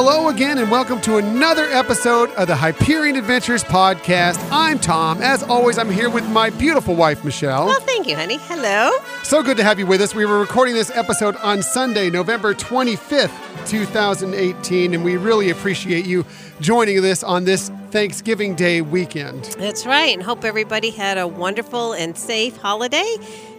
Hello again, and welcome to another episode of the Hyperion Adventures podcast. I'm Tom. As always, I'm here with my beautiful wife, Michelle. Well, thank you, honey. Hello. So good to have you with us. We were recording this episode on Sunday, November 25th, 2018, and we really appreciate you joining us on this Thanksgiving Day weekend. That's right. And hope everybody had a wonderful and safe holiday,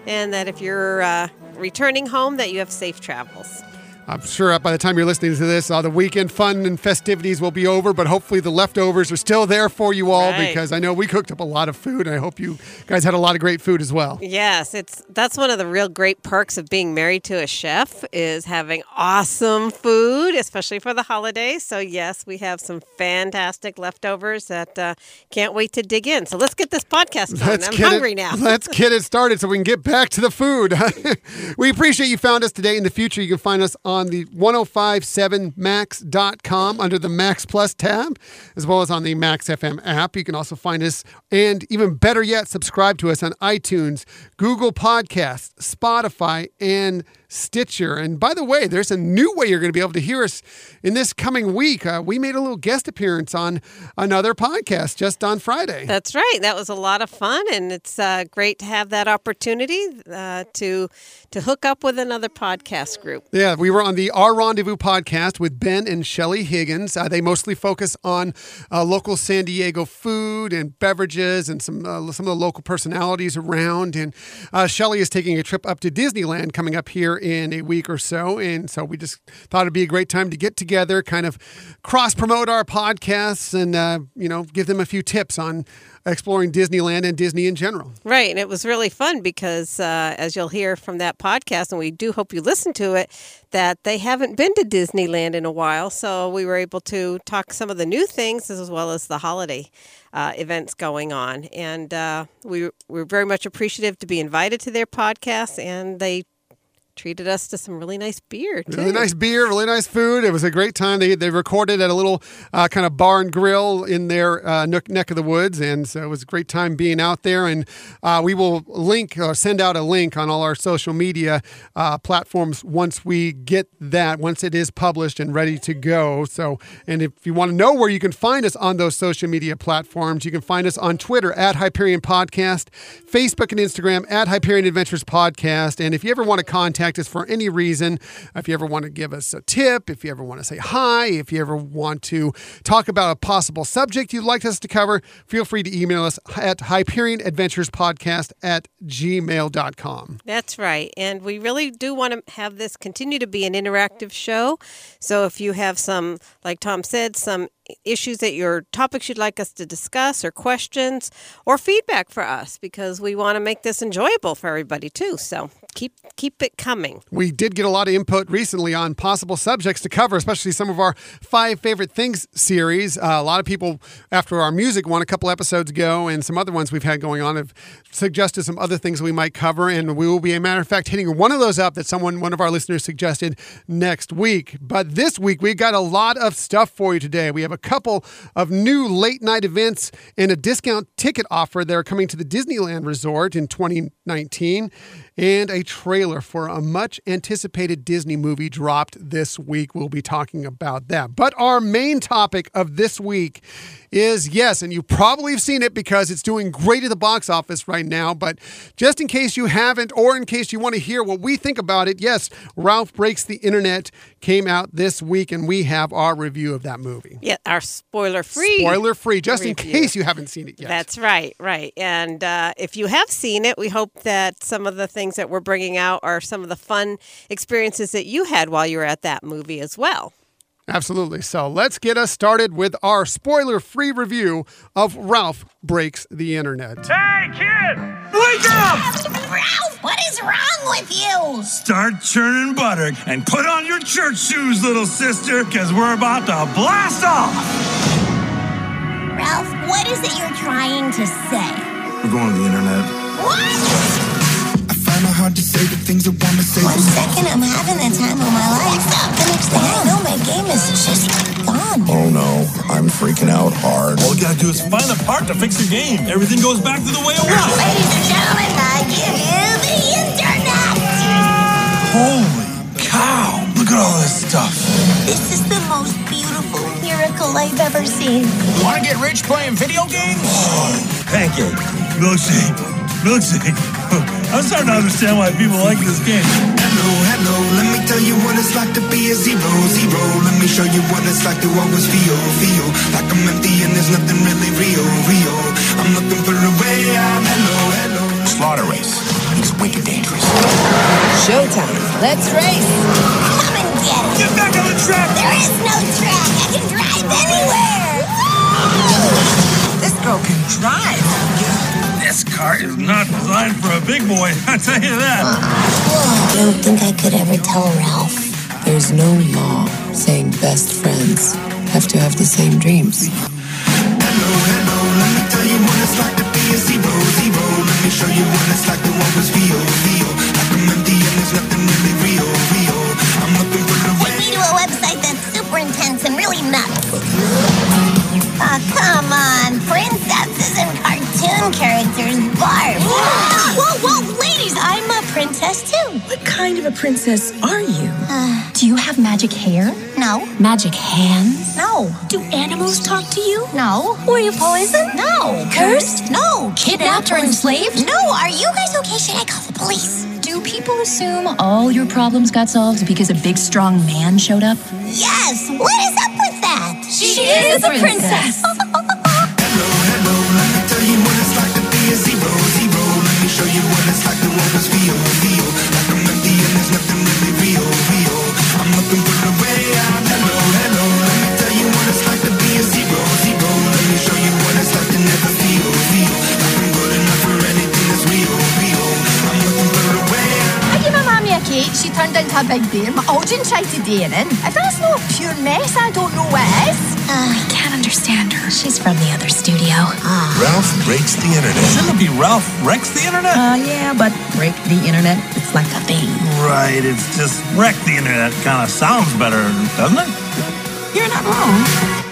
and that if you're uh, returning home, that you have safe travels. I'm sure by the time you're listening to this, all the weekend fun and festivities will be over, but hopefully the leftovers are still there for you all Right. because I know we cooked up a lot of food, and I hope you guys had a lot of great food as well. Yes, it's that's one of the real great perks of being married to a chef is having awesome food, especially for the holidays. So yes, we have some fantastic leftovers that uh, can't wait to dig in. So let's get this podcast going. I'm get hungry it, now. Let's get it started so we can get back to the food. we appreciate you found us today. In the future, you can find us on the 1057max.com under the Max Plus tab, as well as on the Max FM app. You can also find us, and even better yet, subscribe to us on iTunes, Google Podcasts, Spotify, and Stitcher. And by the way, there's a new way you're going to be able to hear us in this coming week. Uh, we made a little guest appearance on another podcast just on Friday. That's right. That was a lot of fun, and it's uh, great to have that opportunity uh, to to hook up with another podcast group. Yeah, we were on the Our Rendezvous podcast with Ben and Shelly Higgins. Uh, they mostly focus on uh, local San Diego food and beverages and some uh, some of the local personalities around. And uh, Shelly is taking a trip up to Disneyland coming up here in a week or so. And so we just thought it'd be a great time to get together, kind of cross promote our podcasts, and uh, you know give them a few tips on exploring Disneyland and Disney in general. Right, and it was really fun because, uh, as you'll hear from that podcast, and we do hope you listen to it, that they haven't been to Disneyland in a while. So we were able to talk some of the new things as well as the holiday uh, events going on. And uh, we we're very much appreciative to be invited to their podcast, and they treated us to some really nice beer. Too. Really nice beer, really nice food. It was a great time. They, they recorded at a little uh, kind of bar and grill in their uh, nook, neck of the woods, and so it was a great time being out there. And uh, we will link or send out a link on all our social media uh, platforms once we get that, once it is published and ready to go. So, and if you want to know where you can find us on those social media platforms, you can find us on Twitter at Hyperion Podcast, Facebook and Instagram at Hyperion Adventures Podcast. And if you ever want to contact us for any reason, if you ever want to give us a tip, if you ever want to say hi, if you ever want to talk about a possible subject you'd like us to cover, feel free to email us at Hyperion Adventures Podcast at gmail.com. That's right. And we really do want to have this continue to be an interactive show. So if you have some, like Tom said, some issues that your topics you'd like us to discuss or questions or feedback for us because we want to make this enjoyable for everybody too. So keep keep it coming. We did get a lot of input recently on possible subjects to cover, especially some of our five favorite things series. Uh, a lot of people, after our music one a couple episodes ago, and some other ones we've had going on, have suggested some other things we might cover. And we will be, a matter of fact, hitting one of those up that someone, one of our listeners, suggested next week. But this week, we've got a lot of stuff for you today. We have a couple of new late night events and a discount ticket offer that are coming to the Disneyland Resort in 2019 and a trailer for a much anticipated Disney movie dropped this week. We'll be talking about that. But our main topic of this week is yes, and you probably have seen it because it's doing great at the box office right now. But just in case you haven't, or in case you want to hear what we think about it, yes, Ralph Breaks the Internet came out this week, and we have our review of that movie. Yeah, our spoiler free. Spoiler free, just in case you haven't seen it yet. That's right, right. And uh, if you have seen it, we hope that some of the things that we're bringing out are some of the fun experiences that you had while you were at that movie as well. Absolutely. So let's get us started with our spoiler free review of Ralph Breaks the Internet. Hey, kid! Wake up! Ralph, what is wrong with you? Start churning butter and put on your church shoes, little sister, because we're about to blast off! Ralph, what is it you're trying to say? We're going to the internet. What? I find it hard to say the things I want to say. One second I'm having the time of my life. The next thing I know, my game is just gone. Oh no, I'm freaking out hard. All you gotta do is find a part to fix your game. Everything goes back to the way it was. Ladies and gentlemen, I give you the internet. Holy cow! Look at all this stuff. This is the most all I've ever seen. Want to get rich playing video games? Pancake, milkshake, milkshake. I'm starting to understand why people like this game. Hello, hello, let me tell you what it's like to be a zero, zero. Let me show you what it's like to always feel, feel like I'm empty and there's nothing really real, real. I'm looking for a way out. Hello, hello. Slaughter race. It's wicked dangerous. Showtime. Let's race. Come and get it. Get back on the track! There is no track. I can drive anywhere. This girl can drive. This car is not designed for a big boy, I tell you that. I don't think I could ever tell Ralph. There's no law saying best friends have to have the same dreams. Hello, hello, let me tell you what it's like to be a zero, zero. Let me show you what it's like to always feel, feel like I'm empty and there's nothing really real, real. I'm looking for a way. Take me to a website that's super intense and really nuts. Oh, come on. Princesses and cartoon characters barf. whoa, whoa, ladies, I'm a princess too. What kind of a princess are you? Uh, do you have magic hair? No, Magic hands? no, Do animals talk to you? no. Were you poisoned? No. Cursed? No. Kidnapped or enslaved? No, are you guys okay? Should I call the police? Do people assume all your problems got solved because a big strong man showed up? Yes. What is up with that? She is a princess. Hello, show you what it's like to always feel, feel like I'm empty and there's nothing really real, real. I'm looking for a way She turned into a big bear. My Algin tried to day it in. If that's not pure mess, I don't know what is. I can't understand her. She's from the other studio. Ralph breaks the internet. Shouldn't it be Ralph wrecks the internet? Uh, yeah, but break the internet. It's like a thing. Right, it's just wreck the internet kind of sounds better, doesn't it? You're not wrong.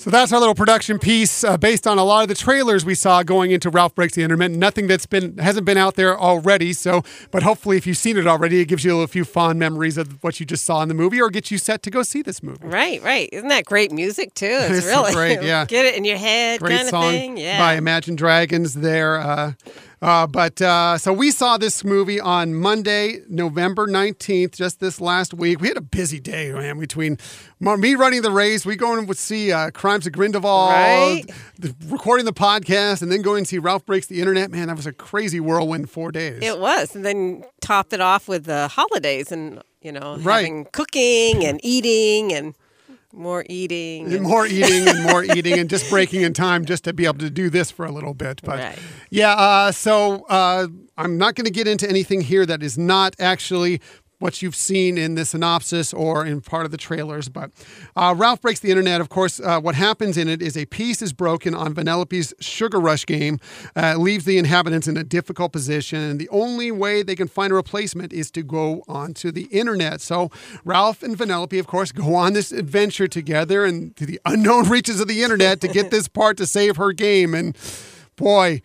So that's our little production piece uh, based on a lot of the trailers we saw going into Ralph Breaks the Internet. Nothing that's been hasn't been out there already. So, but hopefully, if you've seen it already, it gives you a few fond memories of what you just saw in the movie, or gets you set to go see this movie. Right, right. Isn't that great music too? It's, It's really great, yeah. Get it in your head, Great kind of song thing. Yeah. by Imagine Dragons there. Uh, uh, but uh, so we saw this movie on Monday, November 19th, just this last week. We had a busy day, man, between me running the race, we going to see uh, Crimes of Grindelwald, Right. the, recording the podcast, and then going to see Ralph Breaks the Internet. Man, that was a crazy whirlwind four days. It was, and then topped it off with the holidays, and you know, Right. having cooking and eating and more eating. More eating and more eating and just breaking in time just to be able to do this for a little bit. But Right. yeah, uh, so uh, I'm not going to get into anything here that is not actually what you've seen in the synopsis or in part of the trailers. But uh, Ralph Breaks the Internet, of course, uh, what happens in it is a piece is broken on Vanellope's Sugar Rush game, uh, leaves the inhabitants in a difficult position, and the only way they can find a replacement is to go onto the internet. So Ralph and Vanellope, of course, go on this adventure together and to the unknown reaches of the internet to get this part to save her game. And boy,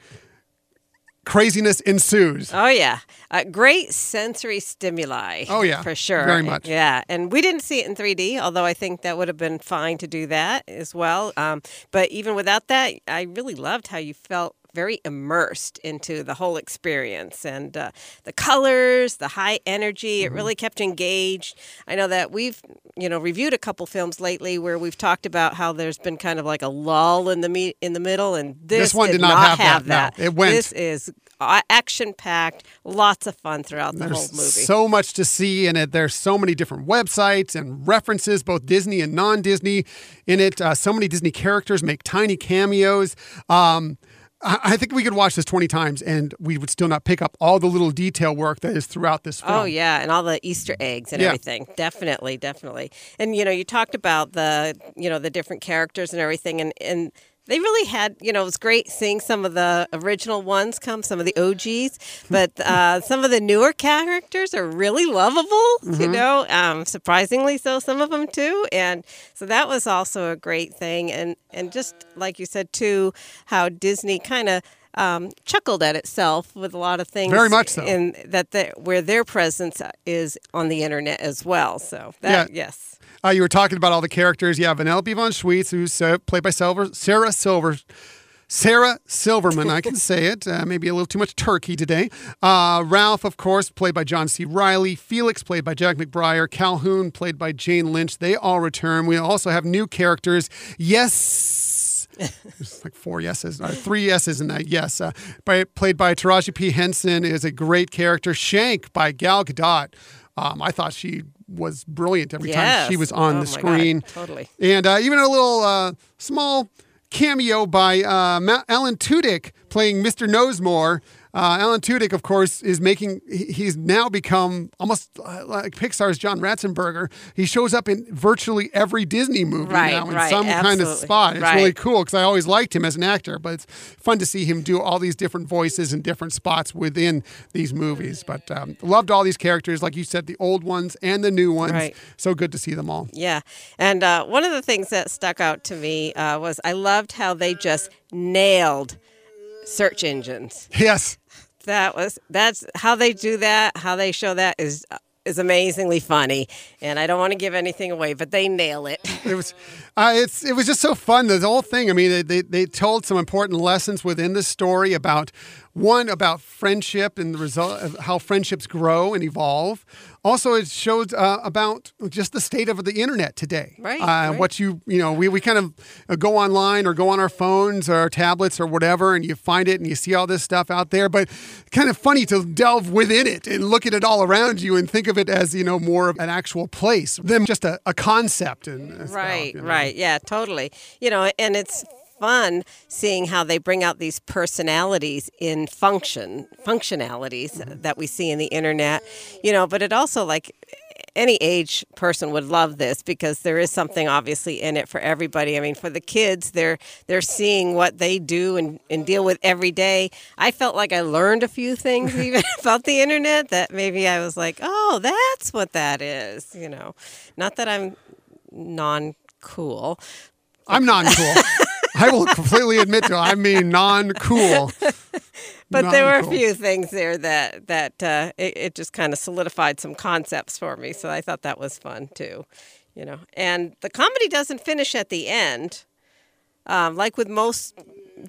craziness ensues. Oh yeah, uh, great sensory stimuli. Oh, yeah. for sure. Very much. Yeah, and we didn't see it in 3D, although I think that would have been fine to do that as well. Um, but even without that, I really loved how you felt very immersed into the whole experience and uh, the colors, the high energy. It Mm-hmm. really kept engaged. I know that we've you know reviewed a couple films lately where we've talked about how there's been kind of like a lull in the me- in the middle, and this, This one did not have that, no. It went- This is action packed, lots of fun throughout the There's whole movie. so much to see in it. There's so many different websites and references, both Disney and non-Disney, in it. Uh, so many Disney characters make tiny cameos. Um, I think we could watch this 20 times and we would still not pick up all the little detail work that is throughout this oh, film. Oh yeah, and all the Easter eggs and Yeah. everything. Definitely, definitely. And you know, you talked about the you know the different characters and everything, and and they really had you know it was great seeing some of the original ones come, some of the OGs, but uh, some of the newer characters are really lovable. You know, um, surprisingly so, some of them too, and so that was also a great thing. And and just like you said too, how Disney kind of um, chuckled at itself with a lot of things. Very much so. In that the, where their presence is on the internet as well. So that Yeah. yes. Uh, you were talking about all the characters. Have Vanellope von Schweetz, who's uh, played by Silver, Sarah Silver. Sarah Silverman, I can say it. Uh, maybe a little too much turkey today. Uh, Ralph, of course, played by John C. Reilly. Felix, played by Jack McBrayer. Calhoun, played by Jane Lynch. They all return. We also have new characters. Yes. There's like four yeses, or three yeses in that. Yes, uh, by, played by Taraji P. Henson is a great character. Shank by Gal Gadot. Um, I thought she was brilliant every time she was on Oh the my God, screen. totally. And uh, even a little uh, small cameo by uh, Alan Tudyk playing Mr. Knowsmore. Uh, Alan Tudyk, of course, is making. He's now become almost uh, like Pixar's John Ratzenberger. He shows up in virtually every Disney movie Right, now in right, some kind of spot. It's really cool because I always liked him as an actor, but it's fun to see him do all these different voices and different spots within these movies. But um, loved all these characters, like you said, the old ones and the new ones. Right. So good to see them all. Yeah. And uh, one of the things that stuck out to me uh, was I loved how they just nailed search engines. Yes. That was that's how they do that. How they show that is is amazingly funny. And I don't want to give anything away, but they nail it. it was uh, it's it was just so fun the whole thing i mean they, they, they told some important lessons within the story about one about friendship and the result of how friendships grow and evolve also it shows uh, about just the state of the internet today Right, uh, right. what you you know we, we kind of uh, go online or go on our phones or our tablets or whatever and you find it and you see all this stuff out there but kind of funny to delve within it and look at it all around you and think of it as you know more of an actual place than just a, a concept and uh, stuff, right, you know. right. Yeah, totally. You know, and it's fun seeing how they bring out these personalities in function functionalities Mm-hmm. that we see in the internet. You know, but it also like any age person would love this because there is something obviously in it for everybody. I mean, for the kids, they're they're seeing what they do and, and deal with every day. I felt like I learned a few things even about the internet that maybe I was like, oh, that's what that is. You know, not that I'm non cool. I'm non cool. I will completely admit to it. I mean non cool. But there were a few things there that that uh, it, it just kind of solidified some concepts for me. So I thought that was fun too, you know. And the comedy doesn't finish at the end, um, like with most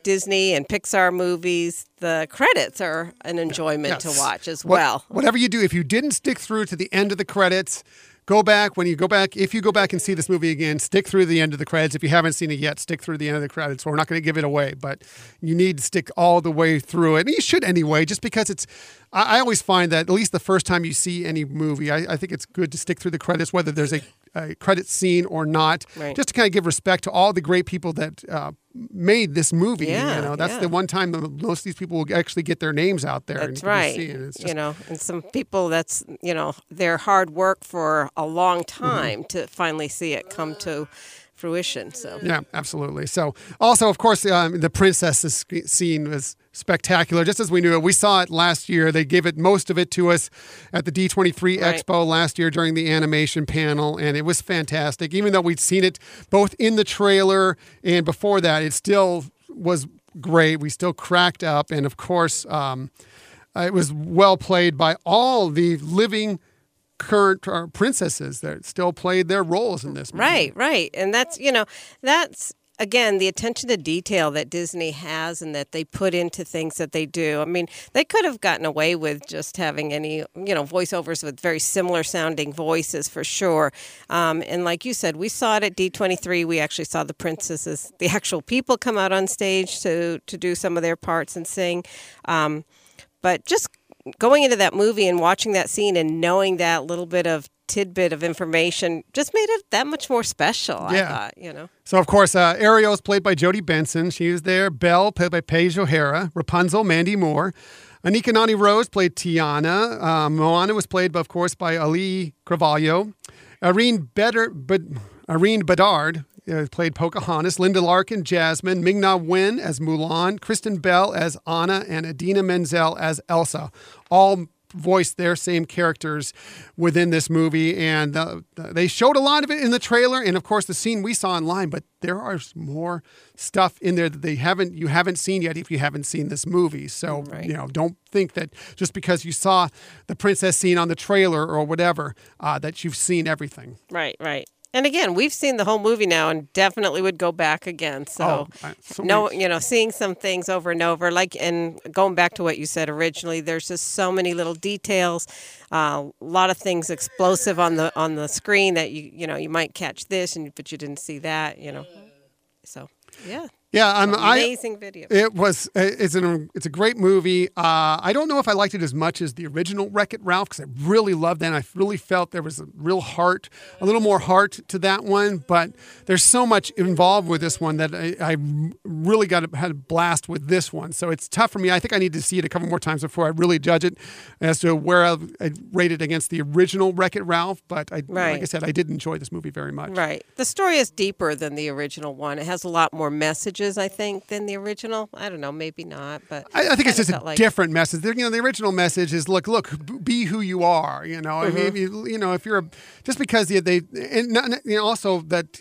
Disney and Pixar movies. The credits are an enjoyment Yes. to watch as well. Whatever you do, if you didn't stick through to the end of the credits, go back. When you go back, if you go back and see this movie again, stick through the end of the credits. If you haven't seen it yet, stick through the end of the credits. We're not going to give it away, but you need to stick all the way through it. And you should anyway, just because it's. I, I always find that at least the first time you see any movie, I, I think it's good to stick through the credits, whether there's a, a credit scene or not, Right. just to kind of give respect to all the great people that uh, made this movie. Yeah, you know, that's yeah. the one time that most of these people will actually get their names out there. and That's right. It's you know, and some people that's you know their hard work for a long Mm-hmm. time to finally see it come to fruition. So Yeah, absolutely. So, also, of course, um, the princess scene was spectacular, just as we knew it. We saw it last year. They gave it most of it to us at the D23 Right. Expo last year during the animation panel, and it was fantastic. Even though we'd seen it both in the trailer and before that, it still was great. We still cracked up, and of course, um, uh, it was well played by all the living current uh, princesses that still played their roles in this movie. Right, right. And that's, you know, that's again the attention to detail that Disney has and that they put into things that they do. I mean, they could have gotten away with just having any, you know, voiceovers with very similar sounding voices for sure. Um, and like you said, we saw it at D23. We actually saw the princesses, the actual people come out on stage to to do some of their parts and sing. Um, but just going into that movie and watching that scene and knowing that little bit of tidbit of information just made it that much more special. I Yeah. thought, you know. So, of course, uh, Ariel is played by Jodi Benson. She was there. Belle, played by Paige O'Hara. Rapunzel, Mandy Moore. Anika Noni Rose played Tiana. Um, Moana was played, of course, by Auli'i Cravalho. Irene, Better, but, Irene Bedard uh, played Pocahontas. Linda Larkin, Jasmine. Ming-Na Wen as Mulan. Kristen Bell as Anna. And Idina Menzel as Elsa. All voiced their same characters within this movie, and uh, they showed a lot of it in the trailer, and of course the scene we saw online. But there are more stuff in there that they haven't you haven't seen yet if you haven't seen this movie. So Right. you know, don't think that just because you saw the princess scene on the trailer or whatever uh, that you've seen everything. Right, right. And again, we've seen the whole movie now, and definitely would go back again. So, Oh, so no, you know, seeing some things over and over, like, and going back to what you said originally, there's just so many little details, uh, a lot of things explosive on the on the screen that you you know you might catch this, and but you didn't see that, you know. So, yeah, Yeah, I'm. I, amazing video. It was. It's an. It's a great movie. Uh, I don't know if I liked it as much as the original Wreck It Ralph because I really loved that. And I really felt there was a real heart, a little more heart to that one. But there's so much involved with this one that I, I really got a, had a blast with this one. So it's tough for me. I think I need to see it a couple more times before I really judge it as to where I I'd rate it against the original Wreck It Ralph. But I, like I said, I did enjoy this movie very much. Right. The story is deeper than the original one. It has a lot more messages, I think, than the original. I don't know, maybe not, but I, I think it's just a like- different message. The- You know, the original message is look, look, be who you are. You know, I mean, Mm-hmm. you, you know, if you're a, just because they, they and not, you know, also that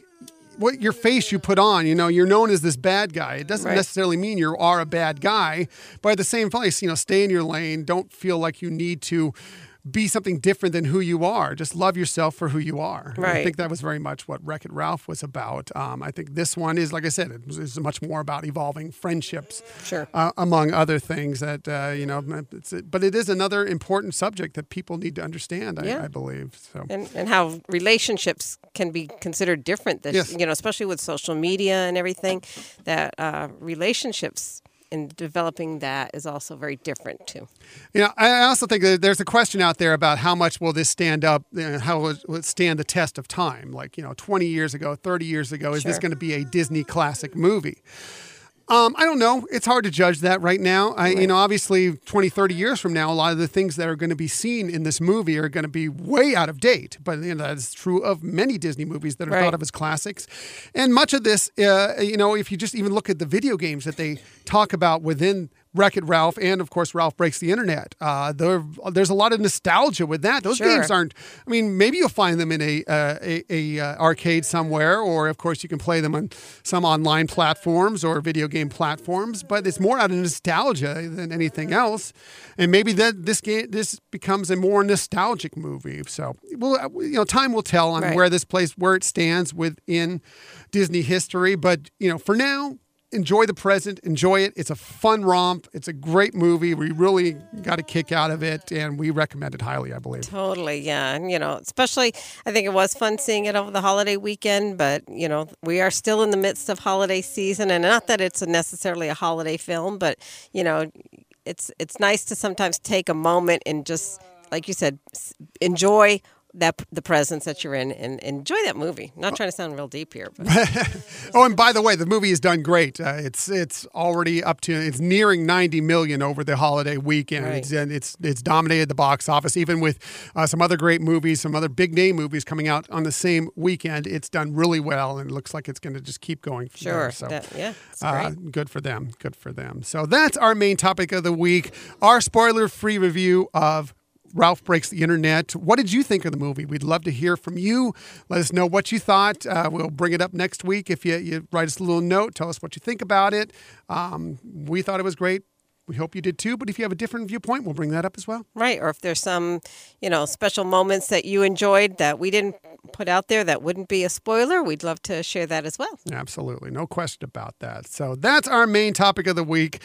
what your face you put on, you know, you're known as this bad guy. It doesn't Right. necessarily mean you are a bad guy, but at the same place, you know, stay in your lane. Don't feel like you need to be something different than who you are. Just love yourself for who you are. And I think that was very much what Wreck It Ralph was about. Um, I think this one is, like I said, it is much more about evolving friendships Sure. uh, among other things that uh, you know. It's, but it is another important subject that people need to understand. I, Yeah. I believe so. and, and how relationships can be considered different this Yes. you know especially with social media and everything that uh, relationships in developing that is also very different too You know, I also think that there's a question out there about how much will this stand up, you know, how will it, stand the test of time? Like, you know, 20 years ago, 30 years ago, is this going to be a Disney classic movie? Um, I don't know. It's hard to judge that right now. I, you know, obviously, 20, 30 years from now, a lot of the things that are going to be seen in this movie are going to be way out of date. But you know, that's true of many Disney movies that are Right. thought of as classics. And much of this, uh, you know, if you just even look at the video games that they talk about within Wreck It Ralph and, of course, Ralph Breaks the Internet, uh, there, there's a lot of nostalgia with that. Those Sure. games aren't. I mean, maybe you'll find them in a uh, a, a uh, arcade somewhere, or of course you can play them on some online platforms or video game platforms. But it's more out of nostalgia than anything else, and maybe that this game this becomes a more nostalgic movie. So, well, uh, you know, time will tell on Right. where this place where it stands within Disney history. But you know, for now. Enjoy the present, enjoy it. It's a fun romp. It's a great movie. We really got a kick out of it, and we recommend it highly, I believe. Totally, yeah. And, you know, especially, I think it was fun seeing it over the holiday weekend, but, you know, we are still in the midst of holiday season. And not that it's necessarily a holiday film, but, you know, it's it's nice to sometimes take a moment and just, like you said, enjoy that the presence that you're in and enjoy that movie. Not trying to sound real deep here, but Oh, and by the way, the movie has done great. Uh, it's it's already up to it's nearing 90 million over the holiday weekend. Right. It's, and it's it's dominated the box office, even with uh, some other great movies, some other big name movies coming out on the same weekend. It's done really well, and it looks like it's going to just keep going. Sure. there. So. that, yeah, Uh, good for them. Good for them. So that's our main topic of the week. Our spoiler-free review of Ralph Breaks the Internet. What did you think of the movie? We'd love to hear from you. Let us know what you thought. Uh, we'll bring it up next week. If you, you write us a little note, tell us what you think about it. Um, we thought it was great. We hope you did too. But if you have a different viewpoint, we'll bring that up as well. Right. Or if there's some, you know, special moments that you enjoyed that we didn't put out there that wouldn't be a spoiler, we'd love to share that as well. Absolutely. No question about that. So that's our main topic of the week.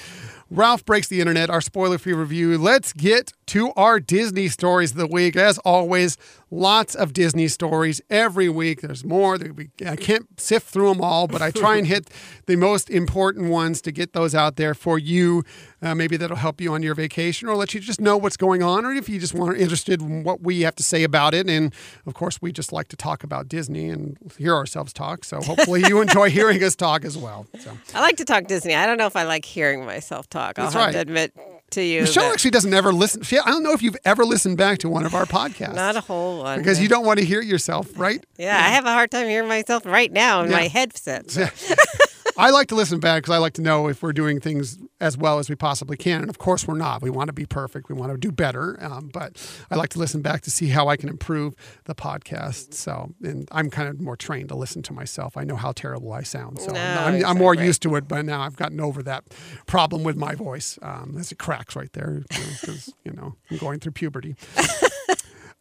Ralph Breaks the Internet, our spoiler free review. Let's get to our Disney stories of the week. As always, lots of Disney stories every week. There's more. I can't sift through them all, but I try and hit the most important ones to get those out there for you. Uh, maybe that'll help you on your vacation or let you just know what's going on, or if you just want to interested in what we have to say about it. And of course, we just like to talk about Disney and hear ourselves talk. So hopefully, you enjoy hearing us talk as well. So. I like to talk Disney. I don't know if I like hearing myself talk. I'll That's have right. to admit to you. Michelle that actually doesn't ever listen. She, I don't know if you've ever listened back to one of our podcasts. not a whole one. because you don't want to hear yourself, right? Yeah, I have a hard time hearing myself right now in Yeah. my headset. I like to listen back because I like to know if we're doing things as well as we possibly can. And of course, we're not. We want to be perfect. We want to do better. Um, but I like to listen back to see how I can improve the podcast. So, and I'm kind of more trained to listen to myself. I know how terrible I sound. So No, I'm, you I'm more used to it. But now I've gotten over that problem with my voice um, as it cracks right there because you know I'm going through puberty.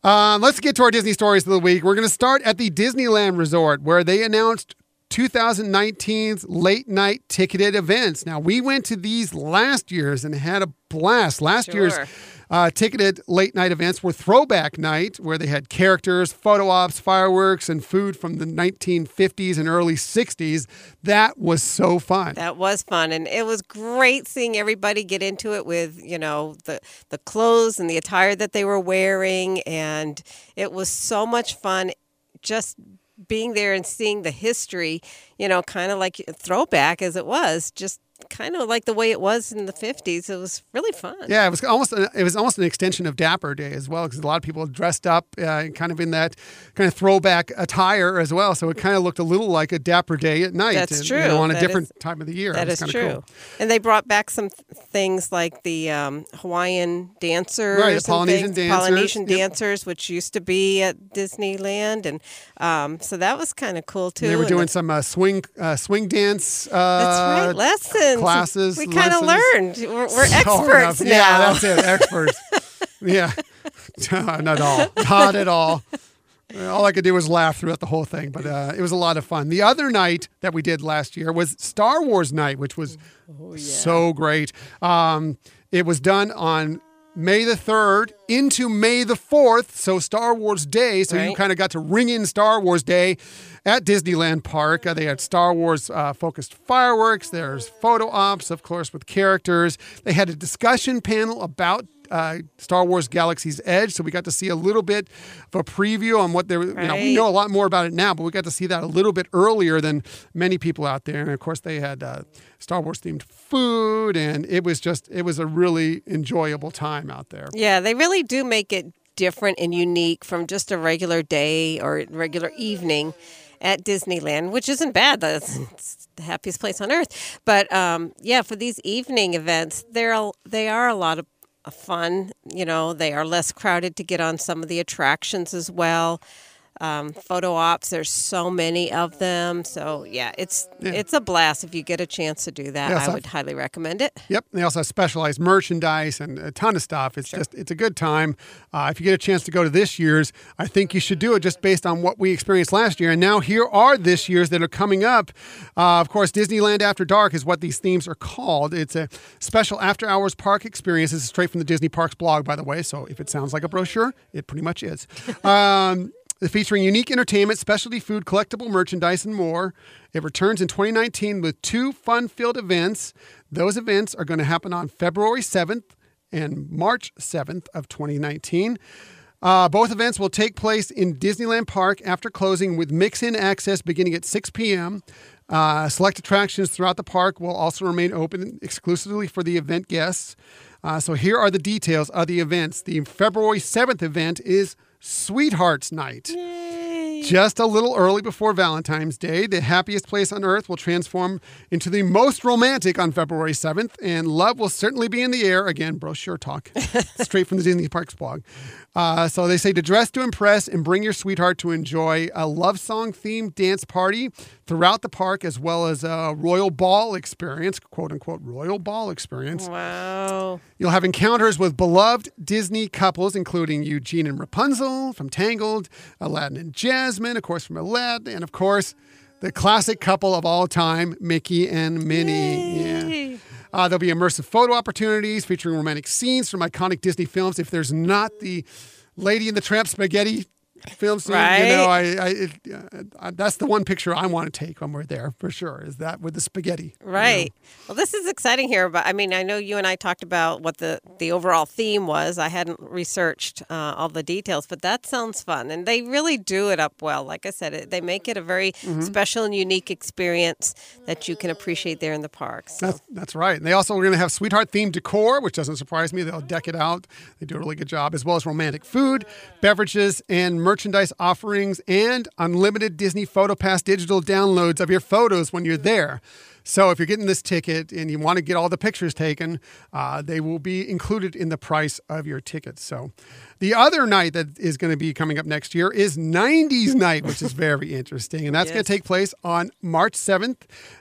Um, let's get to our Disney stories of the week. We're going to start at the Disneyland Resort where they announced 2019's late night ticketed events. Now, we went to these last year's and had a blast. Last Sure. year's uh, ticketed late night events were Throwback Night, where they had characters, photo ops, fireworks, and food from the 1950s and early 60s. That was so fun. That was fun, and it was great seeing everybody get into it with you know the the clothes and the attire that they were wearing, and it was so much fun. Just being there and seeing the history, you know, kind of like throwback as it was, just kind of like the way it was in the fifties. It was really fun. Yeah, it was almost a, it was almost an extension of Dapper Day as well because a lot of people dressed up uh, kind of in that kind of throwback attire as well. So it kind of looked a little like a Dapper Day at night. That's and, true. You know, on a That different is- time of the year. That is true. cool. And they brought back some th- things like the um, Hawaiian dancers, Right, the and Polynesian things, dancers, Polynesian yep. dancers, which used to be at Disneyland, and um, so that was kind of cool too. They were doing the- some uh, swing uh, swing dance. Uh, That's right, lessons, classes, We kind of learned. We're, we're So experts enough. now. Yeah, that's it. Experts. yeah. Not at all. Not at all. All I could do was laugh throughout the whole thing, but uh, it was a lot of fun. The other night that we did last year was Star Wars night, which was Oh, so great. Um, it was done on May the 3rd into May the 4th, so Star Wars Day. So you kind of got to ring in Star Wars Day at Disneyland Park. Uh, they had Star Wars uh, focused fireworks. There's photo ops, of course, with characters. They had a discussion panel about uh, Star Wars Galaxy's Edge, so we got to see a little bit of a preview on what they were. You know, we know a lot more about it now, but we got to see that a little bit earlier than many people out there. And of course, they had uh, Star Wars themed food, and it was just it was a really enjoyable time out there. Yeah, they really do make it different and unique from just a regular day or regular evening at Disneyland, which isn't bad. That's it's the happiest place on earth. But um, yeah, for these evening events, they're they are a lot of fun. You know, they are less crowded to get on some of the attractions as well. Um, photo ops, there's so many of them. So yeah, it's it's a blast if you get a chance to do that. I would highly recommend it. Yep. They also have specialized merchandise and a ton of stuff. It's just, it's a good time. Uh, if you get a chance to go to this year's, I think you should do it just based on what we experienced last year. And now here are this year's that are coming up. Uh, of course, Disneyland After Dark is what these themes are called. It's a special after hours park experience. This is straight from the Disney Parks blog, by the way. So if it sounds like a brochure, it pretty much is. Um, featuring unique entertainment, specialty food, collectible merchandise, and more. It returns in 2019 with two fun-filled events. Those events are going to happen on February 7th and March 7th of 2019. Uh, both events will take place in Disneyland Park after closing with mix-in access beginning at 6 p.m. Uh, select attractions throughout the park will also remain open exclusively for the event guests. Uh, so here are the details of the events. The February 7th event is Sweethearts Night. Just a little early before Valentine's Day, the happiest place on earth will transform into the most romantic on February 7th, and love will certainly be in the air. Again, brochure talk, straight from the Disney Parks blog. Uh, so they say to dress to impress and bring your sweetheart to enjoy a love song themed dance party throughout the park, as well as a royal ball experience, quote unquote, royal ball experience. Wow. You'll have encounters with beloved Disney couples, including Eugene and Rapunzel from Tangled, Aladdin and Jasmine, of course, from Aladdin, and of course, the classic couple of all time, Mickey and Minnie. Yeah. Uh, there'll be immersive photo opportunities featuring romantic scenes from iconic Disney films. If there's not the Lady and the Tramp spaghetti film scene, you know, I, I, it, uh, I, that's the one picture I want to take when we're there for sure. Is that with the spaghetti? you know? Right. Well, this is exciting here, but I mean, I know you and I talked about what the the overall theme was. I hadn't researched uh, all the details, but that sounds fun, and they really do it up well. Like I said, it, they make it a very Mm-hmm. special and unique experience that you can appreciate there in the parks. So. That's, that's right. And they also are going to have sweetheart themed decor, which doesn't surprise me. They'll deck it out. They do a really good job, as well as romantic food, beverages, and merchandise offerings, and unlimited Disney PhotoPass digital downloads of your photos when you're there. So if you're getting this ticket and you want to get all the pictures taken, uh, they will be included in the price of your ticket. So the other night that is going to be coming up next year is 90s night, which is very interesting. And that's going to take place on March 7th.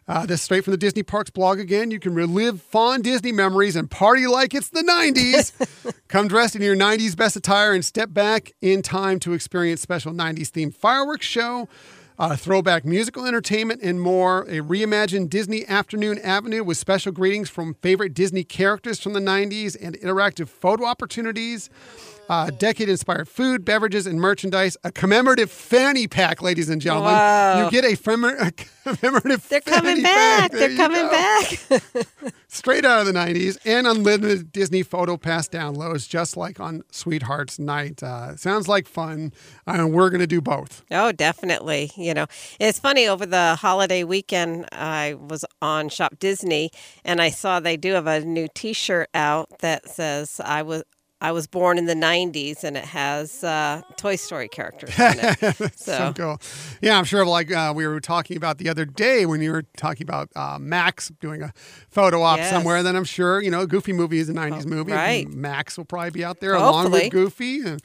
Uh, this is straight from the Disney Parks blog again. You can relive fond Disney memories and party like it's the 90s. Come dressed in your 90s best attire and step back in time to experience special 90s themed fireworks show. Uh, throwback musical entertainment and more. A reimagined Disney Afternoon Avenue with special greetings from favorite Disney characters from the 90s and interactive photo opportunities. Uh, decade inspired food, beverages, and merchandise. A commemorative fanny pack, ladies and gentlemen. Wow. You get a, a commemorative They're coming back. pack. They're coming go back. straight out of the 90s and unlimited Disney Photo Pass downloads, just like on Sweethearts Night. Uh, sounds like fun. Uh, we're going to do both. Oh, definitely. You know, it's funny over the holiday weekend, I was on Shop Disney and I saw they do have a new T-shirt out that says I was I was born in the '90s, and it has uh, Toy Story characters in it. So so cool. Yeah, I'm sure like uh, we were talking about the other day when you were talking about uh, Max doing a photo op Yes. somewhere, then I'm sure, you know, Goofy movie is a 90s movie. right. Max will probably be out there along with Goofy, and,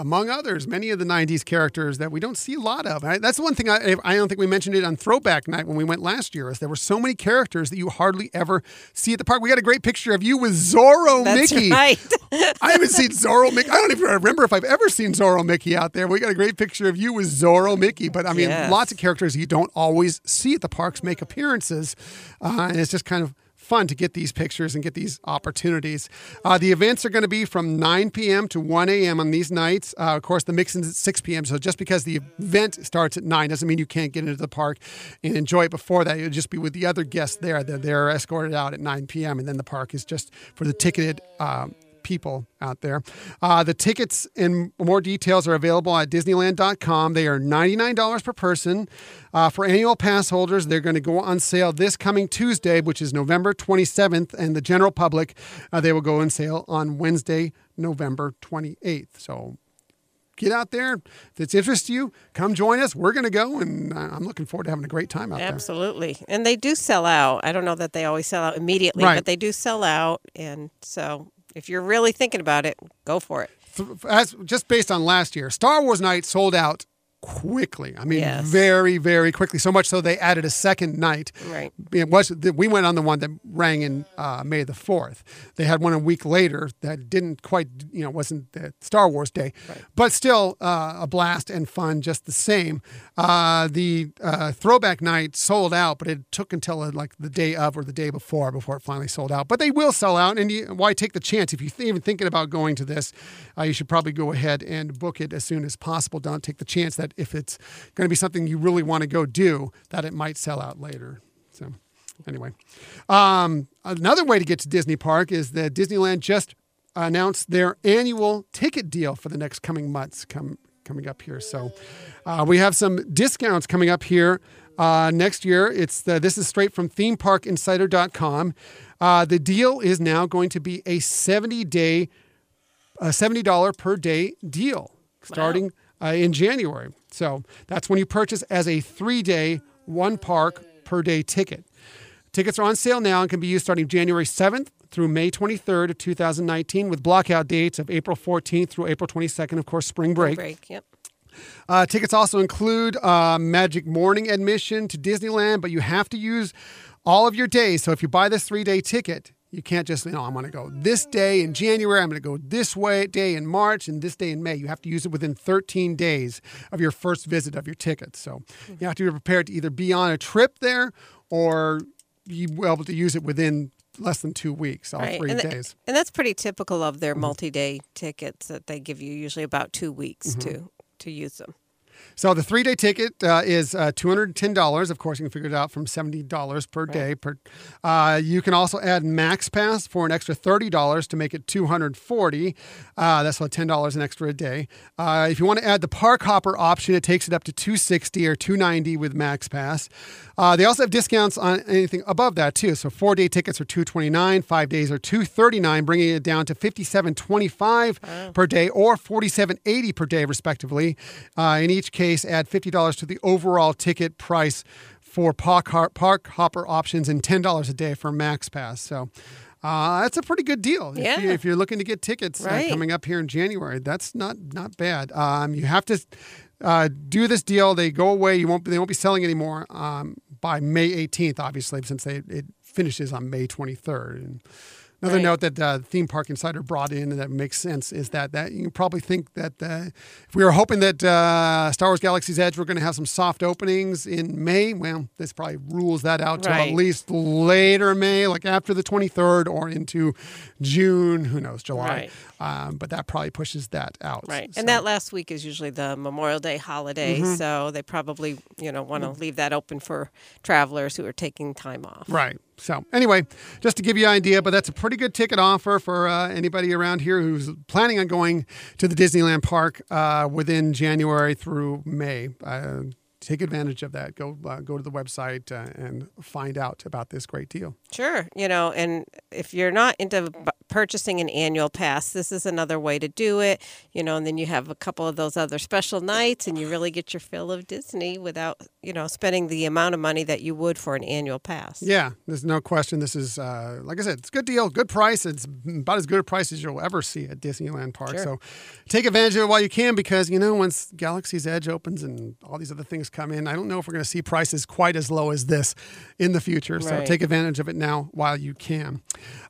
among others, many of the 90s characters that we don't see a lot of. I, that's the one thing I, I don't think we mentioned it on Throwback Night when we went last year, is there were so many characters that you hardly ever see at the park. We got a great picture of you with Zorro that's Mickey. right. I haven't seen Zorro Mickey. I don't even remember if I've ever seen Zorro Mickey out there. We got a great picture of you with Zorro Mickey. But I mean, Yes. lots of characters you don't always see at the parks make appearances. Uh, and it's just kind of fun to get these pictures and get these opportunities. Uh, the events are going to be from 9 p.m. to 1 a.m. on these nights. Uh, of course, the mix-in's at 6 p.m. So just because the event starts at 9 doesn't mean you can't get into the park and enjoy it before that. You'll just be with the other guests there. They're, they're escorted out at 9 p.m. And then the park is just for the ticketed um, people out there. Uh, the tickets and more details are available at Disneyland.com. They are $99 per person. Uh, for annual pass holders, they're going to go on sale this coming Tuesday, which is November 27th, and the general public, uh, they will go on sale on Wednesday, November 28th. So get out there. If it's interest you, come join us. We're going to go, and I'm looking forward to having a great time out there. Absolutely. And they do sell out. I don't know that they always sell out immediately, Right. but they do sell out. And so if you're really thinking about it, go for it. as just based on last year, Star Wars Night sold out quickly. I mean, Yes. very, very quickly. So much so they added a second night. Right. It was we went on the one that rang in uh, May the fourth. They had one a week later that didn't quite, you know, wasn't the Star Wars Day, but still uh, a blast and fun just the same. Uh, the uh, throwback night sold out, but it took until uh, like the day of or the day before before it finally sold out. But they will sell out, and you, why take the chance if you're even thinking about going to this? Uh, you should probably go ahead and book it as soon as possible. Don't take the chance that if it's going to be something you really want to go do, that it might sell out later. So, anyway, um, another way to get to Disney Park is that Disneyland just announced their annual ticket deal for the next coming months. Come coming up here, so uh, we have some discounts coming up here. Uh, next year, it's the, this is straight from ThemeParkInsider.com. Uh, the deal is now going to be a 70 day a $70 per day deal starting uh, in January. So that's when you purchase as a three day, one park per day ticket. Tickets are on sale now and can be used starting January 7th through May 23rd of 2019 with blockout dates of April 14th through April 22nd, of course, spring break. Break. Yep. Uh, tickets also include uh, Magic Morning admission to Disneyland, but you have to use all of your days. So if you buy this three day ticket, you can't just, you know, I'm going to go this day in January, I'm going to go this way day in March, and this day in May. You have to use it within 13 days of your first visit of your ticket. So you have to be prepared to either be on a trip there or you be able to use it within less than two weeks, all three and, th- days. and that's pretty typical of their Mm-hmm. multi-day tickets that they give you usually about two weeks Mm-hmm. to to use them. So the three day ticket uh, is uh, two hundred and ten dollars. Of course, you can figure it out from seventy dollars per day. Per, uh, you can also add Max Pass for an extra thirty dollars to make it two hundred forty. Uh, that's ten dollars an extra a day. Uh, if you want to add the Park Hopper option, it takes it up to two sixty or two ninety with Max Pass. Uh, they also have discounts on anything above that too. So four day tickets are two twenty nine, five days are two thirty nine, bringing it down to fifty seven twenty five per day or forty seven eighty per day, respectively. Uh, in each case, add fifty dollars to the overall ticket price for park, park hopper options and $10 a day for Max Pass. So uh, that's a pretty good deal. If, Yeah. you, if you're looking to get tickets uh, coming up here in January, that's not not bad. Um, you have to uh, do this deal. They go away. You won't. They won't be selling anymore um, by May 18th. Obviously, since they it finishes on May 23rd. And another Right. note that uh, Theme Park Insider brought in and that makes sense is that that you probably think that uh, if we were hoping that uh, Star Wars Galaxy's Edge were going to have some soft openings in May, well, this probably rules that out to at least later May, like after the 23rd or into June. Who knows, July? Um, but that probably pushes that out. Right. So- And that last week is usually the Memorial Day holiday. Mhm. So they probably, you know, want to leave that open for travelers who are taking time off. Right. So anyway, just to give you an idea, but that's a pretty good ticket offer for uh, anybody around here who's planning on going to the Disneyland park uh, within January through May. Uh, take advantage of that. Go uh, go to the website uh, and find out about this great deal. Sure, you know, and if you're not into b- purchasing an annual pass, this is another way to do it, you know, and then you have a couple of those other special nights and you really get your fill of Disney without, you know, spending the amount of money that you would for an annual pass. Yeah, there's no question. This is, uh, like I said, it's a good deal, good price. It's about as good a price as you'll ever see at Disneyland Park. Sure. So take advantage of it while you can because, you know, once Galaxy's Edge opens and all these other things come in, I don't know if we're going to see prices quite as low as this in the future. So take advantage of it now while you can.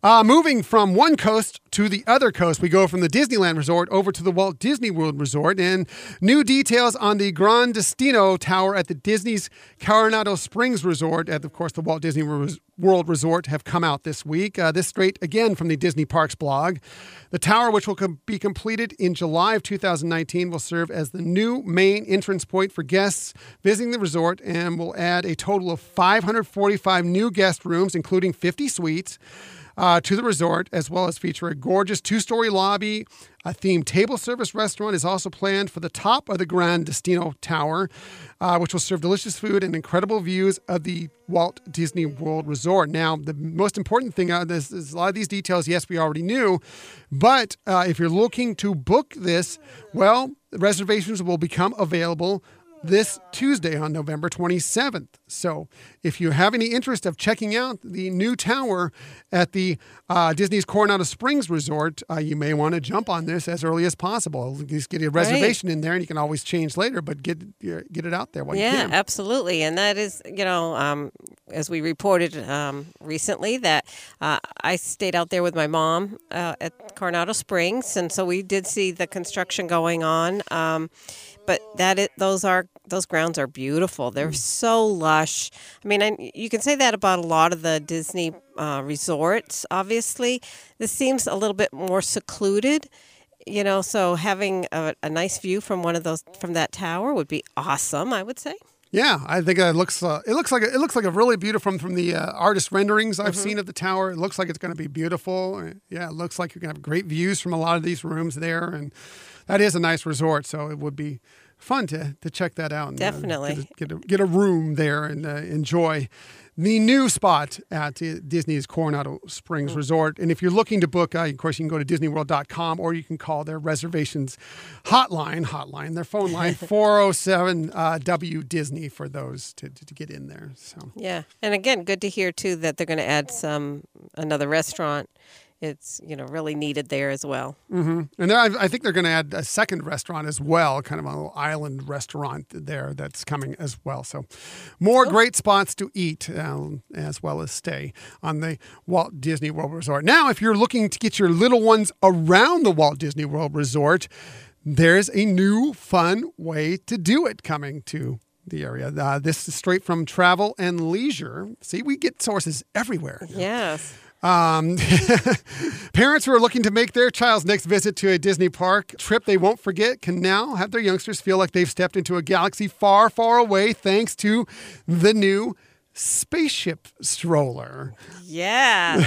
Uh, moving from one coast to the other coast, we go from the Disneyland Resort over to the Walt Disney World Resort. And new details on the Gran Destino Tower at the Disney's Coronado Springs Resort, at, of course, the Walt Disney World Resort, have come out this week. Uh, this straight again from the Disney Parks blog. The tower, which will com- be completed in July of 2019, will serve as the new main entrance point for guests visiting the resort and will add a total of 545 new guest rooms, including 50 suites uh, to the resort, as well as feature a gorgeous two story lobby. A themed table service restaurant is also planned for the top of the Gran Destino Tower, uh, which will serve delicious food and incredible views of the Walt Disney World Resort. Now, the most important thing out of this is a lot of these details, yes, we already knew, but uh, if you're looking to book this, well, reservations will become available this Tuesday on November 27th. So, if you have any interest of checking out the new tower at the uh, Disney's Coronado Springs Resort, uh, you may want to jump on this as early as possible. Just get a reservation in there, and you can always change later. But get get it out there while you yeah, absolutely, and that is, you know, um, as we reported um, recently, that uh, I stayed out there with my mom uh, at Coronado Springs, and so we did see the construction going on. Um, but that it, those are those grounds are beautiful. They're so lush. I mean, I, you can say that about a lot of the Disney uh, resorts. Obviously, this seems a little bit more secluded you know so having a, a nice view from one of those from that tower would be awesome i would say Yeah, I think it looks uh, it looks like a, it looks like a really beautiful from, from the uh, artist renderings I've seen of the tower. It looks like it's going to be beautiful. Uh, Yeah, it looks like you're going to have great views from a lot of these rooms there, and that is a nice resort. So it would be fun to to check that out. And, uh, Definitely. get, a, get, a, get a room there and uh, enjoy the new spot at uh, Disney's Coronado Springs Resort. And if you're looking to book, uh, of course, you can go to DisneyWorld.com or you can call their reservations hotline, hotline, their phone line, 407 uh, W Disney for those to, to, to get in there. So, yeah and again good to hear too that they're going to add some another restaurant it's you know really needed there as well hmm and I, I think they're going to add a second restaurant as well, kind of a little island restaurant there that's coming as well. So, more great spots to eat um, as well as stay on the Walt Disney World Resort. Now, if you're looking to get your little ones around the Walt Disney World Resort, there's a new fun way to do it coming to the area. Uh, this is straight from Travel and Leisure. See, we get sources everywhere. yes Um, parents who are looking to make their child's next visit to a Disney park trip they won't forget can now have their youngsters feel like they've stepped into a galaxy far, far away thanks to the new spaceship stroller. yeah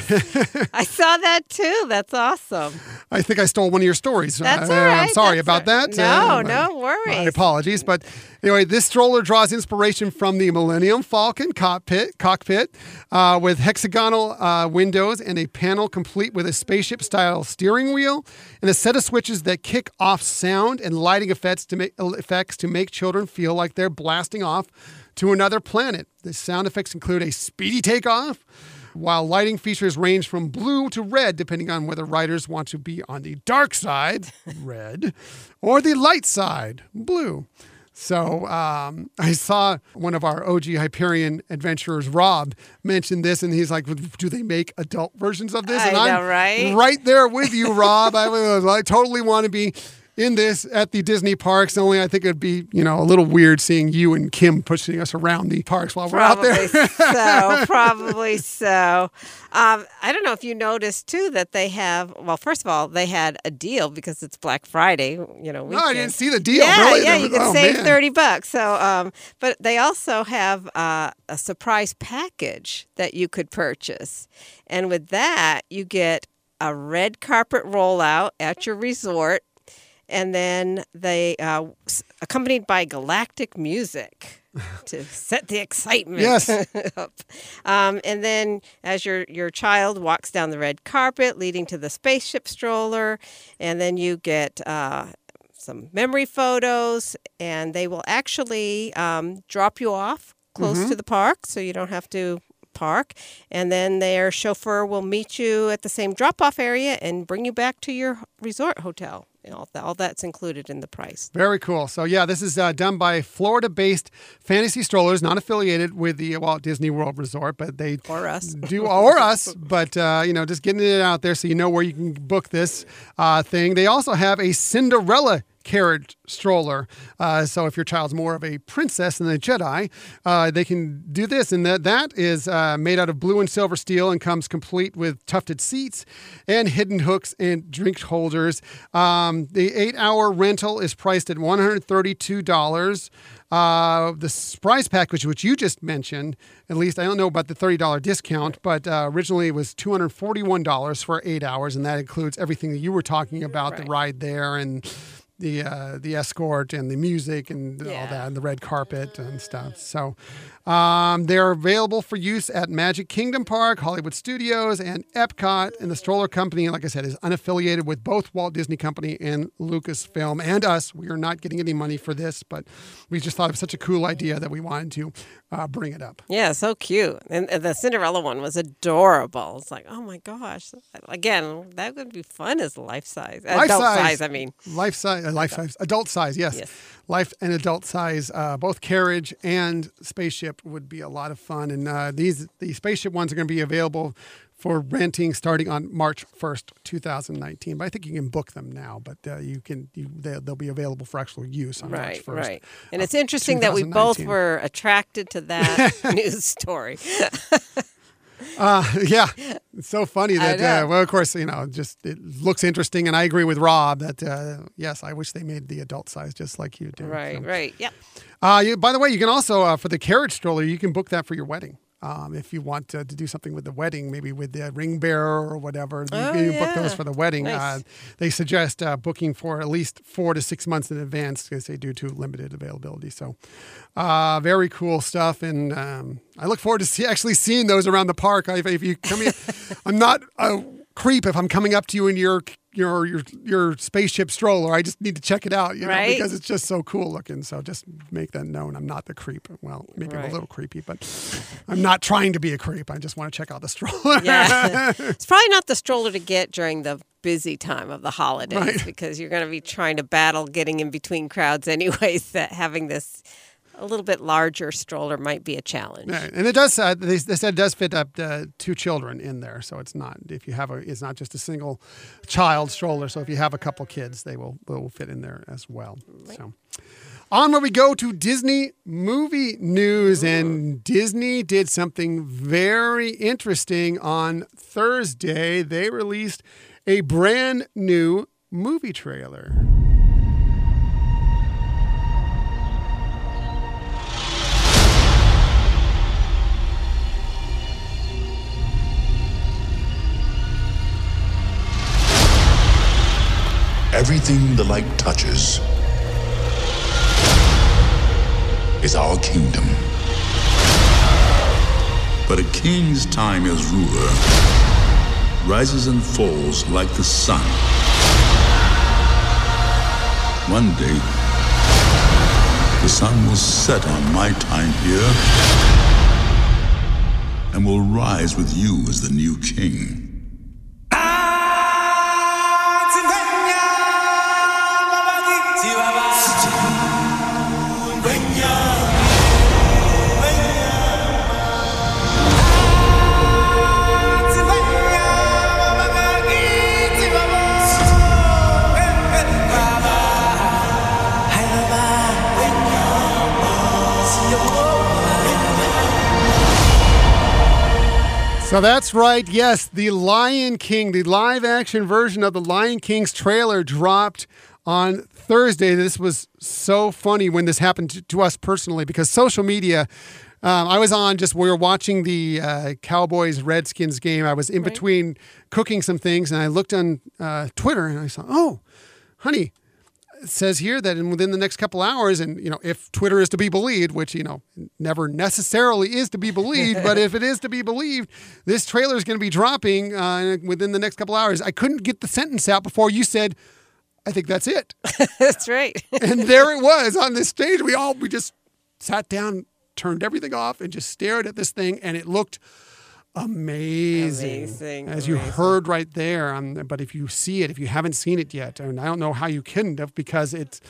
i saw that too that's awesome I think I stole one of your stories. That's Uh, all right, I'm sorry that's about all- that. No, Uh, no worries. My apologies. But anyway, this stroller draws inspiration from the Millennium Falcon cockpit, cockpit uh, with hexagonal uh, windows and a panel complete with a spaceship style steering wheel and a set of switches that kick off sound and lighting effects to make, effects to make children feel like they're blasting off to another planet. The sound effects include a speedy takeoff, while lighting features range from blue to red, depending on whether riders want to be on the dark side, red, or the light side, blue. So um, I saw one of our OG Hyperion adventurers, Rob, mention this, and he's like, "Do they make adult versions of this?" I and know, I'm right? right there with you, Rob. I, I totally want to be in this at the Disney parks. Only I think it'd be you know a little weird seeing you and Kim pushing us around the parks while we're out Probably there. so. Probably so. Um, I don't know if you noticed too that they have. Well, first of all, they had a deal because it's Black Friday. You know, No, I didn't see the deal. Yeah, Really? yeah, you can Oh, save man. thirty bucks. So, um, but they also have uh, a surprise package that you could purchase, and with that, you get a red carpet rollout at your resort, and then they uh, accompanied by galactic music to set the excitement Yes. up. Um, and then as your your child walks down the red carpet leading to the spaceship stroller, and then you get uh, some memory photos, and they will actually um, drop you off close to the park, so you don't have to park. And then their chauffeur will meet you at the same drop off area and bring you back to your resort hotel. All, that, all that's included in the price. Very cool. So yeah, this is uh, done by Florida-based Fantasy Strollers, not affiliated with the Walt Disney World Resort, but they Or us. do or us. But uh, you know, just getting it out there so you know where you can book this uh, thing. They also have a Cinderella carriage stroller. Uh, so if your child's more of a princess than a Jedi, uh, they can do this. And that that is uh, made out of blue and silver steel and comes complete with tufted seats and hidden hooks and drink holders. Um, the eight-hour rental is priced at one hundred thirty-two dollars. Uh, the surprise package, which you just mentioned, at least I don't know about the $30 discount, but uh, originally it was $241 for eight hours, and that includes everything that you were talking about the ride there and the uh, the escort and the music and all that, and the red carpet and stuff. So um, they're available for use at Magic Kingdom Park, Hollywood Studios, and Epcot. And the stroller company, like I said, is unaffiliated with both Walt Disney Company and Lucasfilm and us. We are not getting any money for this, but we just thought it was such a cool idea that we wanted to uh, bring it up. Yeah, so cute. And the Cinderella one was adorable. It's like, oh my gosh. Again, that would be fun as life size. Life size. size, I mean. life size, uh, life size, adult size. Yes, Yes. life and adult size. Uh, both carriage and spaceship would be a lot of fun. And uh, these the spaceship ones are going to be available for renting starting on March first, two thousand nineteen. But I think you can book them now. But uh, you can you, they, they'll be available for actual use on March Right, first. right. And it's interesting that we both were attracted to that news story. Uh, yeah, it's so funny that. Uh, well, of course, you know, just it looks interesting, and I agree with Rob that uh, yes, I wish they made the adult size just like you do. right, So- right. Yep. Uh, you, by the way, you can also uh, for the carriage stroller, you can book that for your wedding. Um, if you want to, to do something with the wedding, maybe with the ring bearer or whatever, you Oh, can book those for the wedding. Nice. Uh, they suggest uh, booking for at least four to six months in advance because they do due to limited availability. So, uh, very cool stuff, and um, I look forward to see, actually seeing those around the park. If, if you come here, I'm not a creep if I'm coming up to you in your your your your spaceship stroller. I just need to check it out, you know, because it's just so cool looking. So just make that known. I'm not the creep. Well, maybe I'm a little creepy, but I'm not trying to be a creep. I just want to check out the stroller. Yeah. it's probably not the stroller to get during the busy time of the holidays Right. because you're going to be trying to battle getting in between crowds anyways that having this a little bit larger stroller might be a challenge. Right. And it does. Uh, they, they said it does fit up to two children in there, so it's not if you have a it's not just a single child stroller. So if you have a couple kids, they will will fit in there as well. So. On where we go to Disney movie news, and Disney did something very interesting on Thursday. They released a brand new movie trailer. Everything the light touches is our kingdom. But a king's time as ruler rises and falls like the sun. One day, The sun will set on my time here and will rise with you as the new king. Ah! So that's right. Yes, the Lion King, the live action version of the Lion King's trailer dropped on Thursday. This was so funny when this happened to, to us personally because social media. Um, I was on just we were watching the uh, Cowboys Redskins game. I was in between cooking some things, and I looked on uh, Twitter and I saw, oh, honey, says here that in within the next couple hours, and you know, if Twitter is to be believed, which you know never necessarily is to be believed, but if it is to be believed, this trailer is going to be dropping uh, within the next couple hours. I couldn't get the sentence out before you said, "I think that's it," That's right. and there it was on this stage. We all we just sat down, turned everything off, and just stared at this thing, and it looked amazing, Amazing, as you heard right there. Um, but if you see it, if you haven't seen it yet, and I don't know how you couldn't have, because it's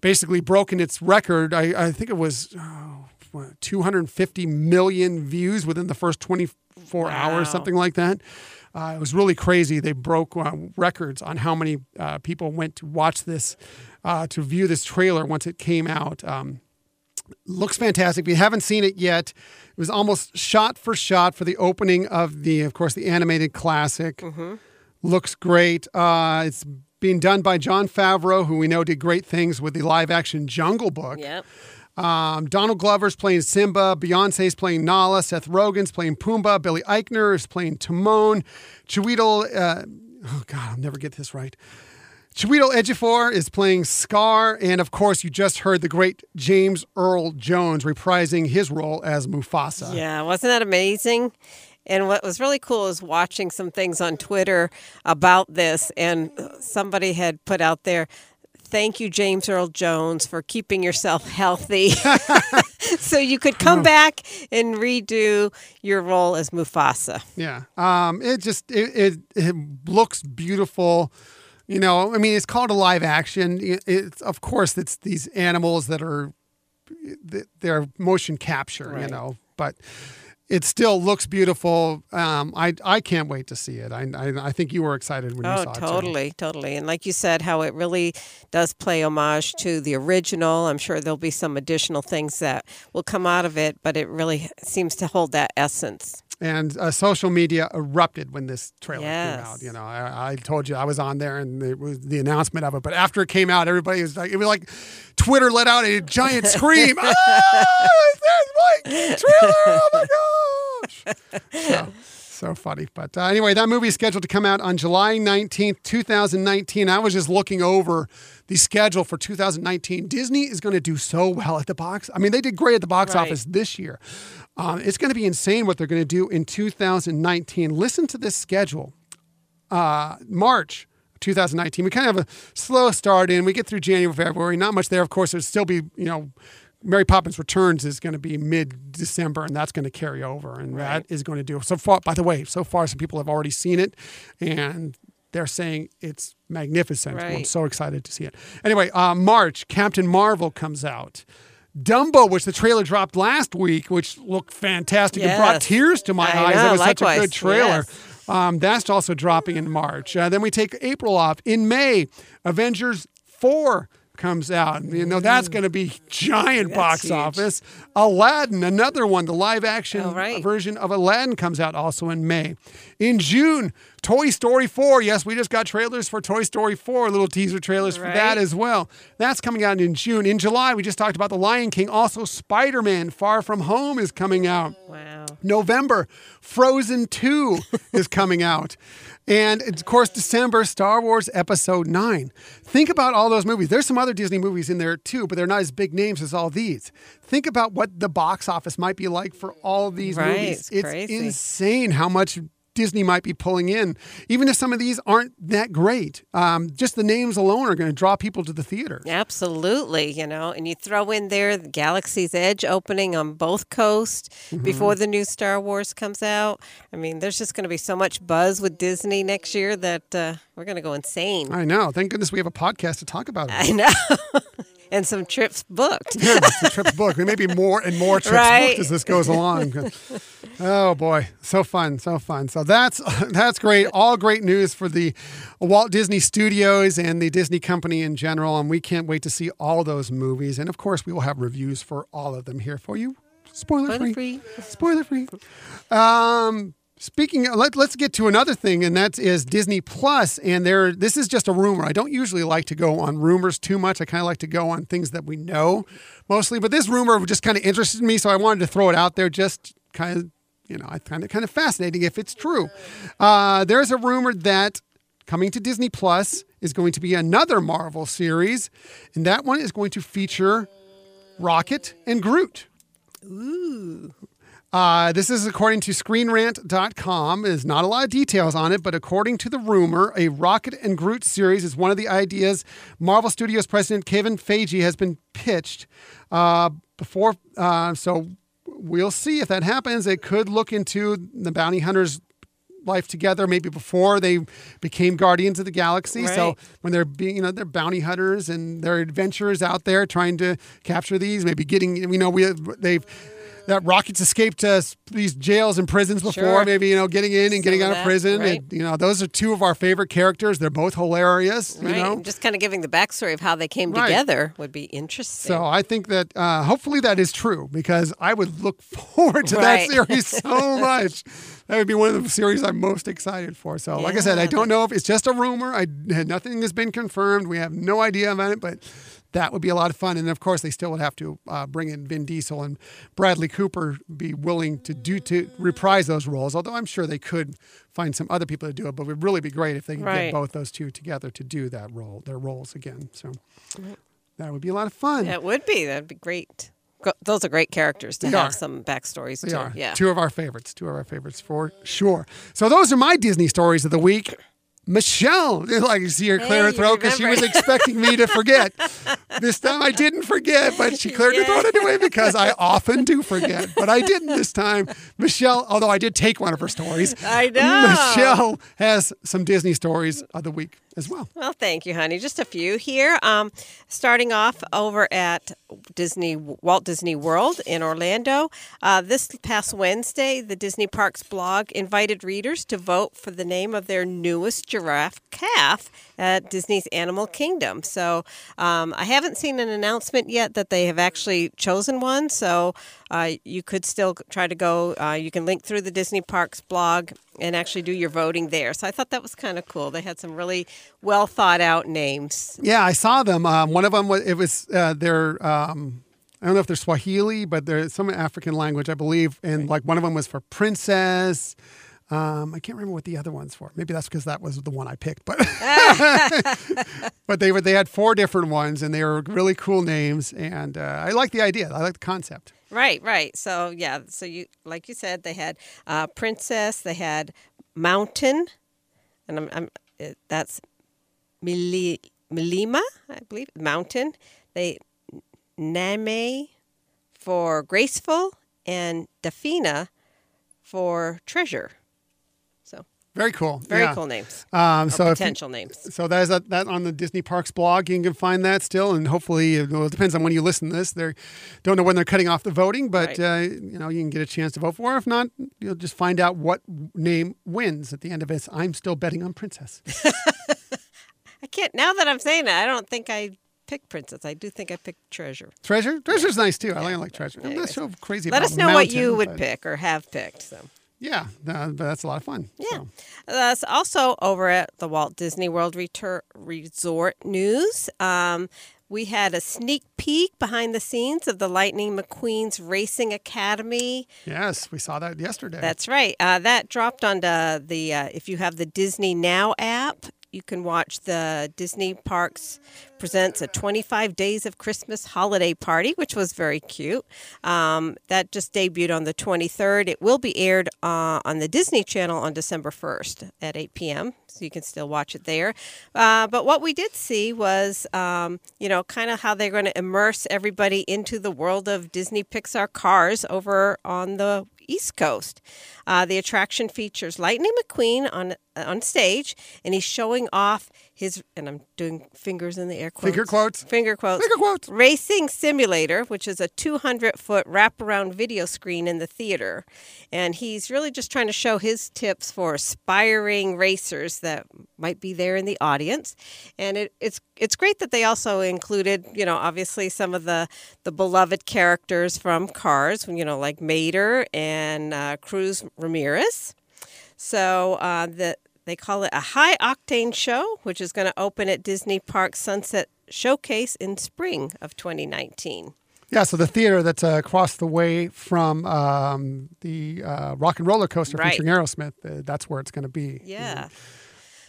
basically broken its record. I, I think it was oh, what, 250 million views within the first 24 hours, something like that. Uh, it was really crazy. They broke uh, records on how many uh, people went to watch this, uh, to view this trailer once it came out. Um, looks fantastic. If you haven't seen it yet, it was almost shot for shot for the opening of the, of course, the animated classic. Looks great. Uh, it's being done by Jon Favreau, who we know did great things with the live action Jungle Book. Yep. Um, Donald Glover's playing Simba. Beyonce's playing Nala. Seth Rogen's playing Pumbaa. Billy Eichner is playing Timon. Chiwetel, uh, oh God, I'll never get this right. Chiwetel Ejiofor is playing Scar, and of course, you just heard the great James Earl Jones reprising his role as Mufasa. Yeah, wasn't that amazing? And what was really cool is watching some things on Twitter about this, and somebody had put out there, "Thank you, James Earl Jones, for keeping yourself healthy, so you could come back and redo your role as Mufasa." Yeah. Um, it just it, it it looks beautiful. You know, I mean, it's called a live action. It's of course it's these animals that are they're motion capture. You know, but it still looks beautiful. Um, I I can't wait to see it. I I, I think you were excited when you Oh, saw it. too. totally, totally. And like you said, how it really does play homage to the original. I'm sure there'll be some additional things that will come out of it, but it really seems to hold that essence. And uh, social media erupted when this trailer came out. You know, I, I told you I was on there and it was the announcement of it, but after it came out, everybody was like, it was like Twitter let out a giant scream. oh, is that my trailer? Oh my gosh! So, so funny. But uh, anyway, that movie is scheduled to come out on July 19th, 2019. I was just looking over the schedule for 2019. Disney is going to do so well at the box. I mean, they did great at the box Right. office this year. Um, it's going to be insane what they're going to do in 2019. Listen to this schedule. Uh, March 2019, we kind of have a slow start in. We get through January, February, not much there. Of course, there'll still be, you know, Mary Poppins Returns is going to be mid December, and that's going to carry over. And that is going to do so far. By the way, so far, some people have already seen it, and they're saying it's magnificent. I'm so excited to see it. Anyway, uh, March, Captain Marvel comes out. Dumbo, which the trailer dropped last week, which looked fantastic. It brought tears to my I eyes. know, that was such a good trailer. Yes. Um, that's also dropping in March. Uh, then we take April off. In May, Avengers 4 comes out. You know, that's mm. going to be giant box huge. office. Aladdin, another one, the live action right. version of Aladdin comes out also in May. In June, Toy Story 4. Yes, we just got trailers for Toy Story 4, little teaser trailers for that as well. That's coming out in June. In July, we just talked about The Lion King. Also, Spider Man Far From Home is coming out. Wow. November, Frozen 2 is coming out. And of course, December, Star Wars Episode 9. Think about all those movies. There's some other Disney movies in there too, but they're not as big names as all these. Think about what the box office might be like for all these Right, movies. it's crazy. insane how much Disney might be pulling in, even if some of these aren't that great. Um, just the names alone are going to draw people to the theater. Absolutely, you know, and you throw in there the Galaxy's Edge opening on both coasts Mm-hmm. before the new Star Wars comes out. I mean, there's just going to be so much buzz with Disney next year that uh, we're going to go insane. I know. Thank goodness we have a podcast to talk about it. I know. and some trips booked. Yeah, the trips book. There may be more and more trips Right. booked as this goes along. Oh boy, so fun, so fun. So that's that's great. All great news for the Walt Disney Studios and the Disney Company in general, and we can't wait to see all those movies. And of course, we will have reviews for all of them here for you. Spoiler Spoiler free. free. Spoiler free. Um, speaking, of, let, let's get to another thing, and that is Disney Plus. And there, this is just a rumor. I don't usually like to go on rumors too much. I kind of like to go on things that we know mostly. But this rumor just kind of interested me, so I wanted to throw it out there. Just kind of, you know, I find it kind of fascinating if it's true. Uh, there's a rumor that coming to Disney Plus is going to be another Marvel series, and that one is going to feature Rocket and Groot. Uh, this is according to ScreenRant.com. There's not a lot of details on it, but according to the rumor, a Rocket and Groot series is one of the ideas Marvel Studios president Kevin Feige has been pitched uh, before. Uh, so we'll see if that happens. It could look into the bounty hunters life together maybe before they became guardians of the galaxy so when they're being you know they're bounty hunters and they're adventurers out there trying to capture these maybe getting you know we they've that rockets escaped uh, these jails and prisons before Sure. maybe you know getting in and Some getting out of that, prison right. And, you know those are two of our favorite characters they're both hilarious you know and Just kind of giving the backstory of how they came Right. together would be interesting. so I think that uh, hopefully that is true because I would look forward to Right. that series so much. That would be one of the series I'm most excited for. So, like I said, I don't know if it's just a rumor. I nothing has been confirmed. We have no idea about it, but that would be a lot of fun. And of course, they still would have to uh, bring in Vin Diesel and Bradley Cooper be willing to do to reprise those roles. Although I'm sure they could find some other people to do it, but it would really be great if they could Right. get both those two together to do that role, their roles again. So that would be a lot of fun. That would be. That'd be great. Those are great characters to They have are. some backstories They too. are. Yeah. Two of our favorites. Two of our favorites for sure. So those are my Disney stories of the week. Michelle, like you see her clear her throat because she was expecting me to forget. this time I didn't forget, but she cleared her throat anyway because I often do forget. But I didn't this time. Michelle, although I did take one of her stories, I know. Michelle has some Disney stories of the week as well. Well, thank you, honey. Just a few here. Um, starting off over at Disney Walt Disney World in Orlando. Uh, this past Wednesday, the Disney Parks blog invited readers to vote for the name of their newest giraffe calf at Disney's Animal Kingdom. So um, I haven't seen an announcement yet that they have actually chosen one. So uh, you could still try to go. Uh, you can link through the Disney Parks blog and actually do your voting there. So I thought that was kind of cool. They had some really well thought out names. Yeah, I saw them. Um, one of them was it was uh, their um, I don't know if they're Swahili, but they're some African language, I believe. And like one of them was for princess. Um, I can't remember what the other one's for. Maybe that's because that was the one I picked. But but they were they had four different ones, and they were really cool names. And uh, I like the idea. I like the concept. Right, right. So yeah, so you like you said, they had uh, princess, they had mountain, and I'm, I'm that's Mili, Milima, I believe, mountain. They Name for graceful and Dafina for treasure. Very cool. very Yeah. cool names. Um, so if potential names. So that is that, that on the Disney Parks blog. You can find that still, and hopefully, well, it depends on when you listen to this. They don't know when they're cutting off the voting, but Right. uh, you know you can get a chance to vote for. If not, you'll just find out what name wins at the end of this. I'm still betting on Princess. I can't now that I'm saying it. I don't think I picked princess. I do think I picked treasure. Treasure, Treasure's nice too. I like, I like Treasure. I'm not so crazy. Let us know what you would but- pick or have picked. So. Yeah, but that's a lot of fun. Yeah. so. That's also over at the Walt Disney World Retur- Resort News. Um, we had a sneak peek behind the scenes of the Lightning McQueen's Racing Academy. Yes, we saw that yesterday. That's right. Uh, that dropped onto the, uh, if you have the Disney Now app, you can watch the Disney Parks presents a 25 Days of Christmas holiday party, which was very cute. Um, that just debuted on the 23rd. It will be aired uh, on the Disney Channel on December 1st at 8 p.m., so you can still watch it there. Uh, but what we did see was, um, you know, kind of how they're going to immerse everybody into the world of Disney Pixar cars over on the East Coast. Uh, the attraction features Lightning McQueen on on stage, and he's showing off his and I'm doing fingers in the air quotes. Finger quotes. Finger quotes. Finger quotes. Racing Simulator, which is a 200 foot wraparound video screen in the theater, and he's really just trying to show his tips for aspiring racers that might be there in the audience. And it, it's it's great that they also included, you know, obviously some of the the beloved characters from Cars, you know, like Mater and uh, Cruz Ramirez. So uh, the they call it a high octane show, which is going to open at Disney Park Sunset Showcase in spring of 2019. Yeah, so the theater that's uh, across the way from um, the uh, Rock and Roller Coaster Right. featuring Aerosmith, uh, that's where it's going to be. Yeah.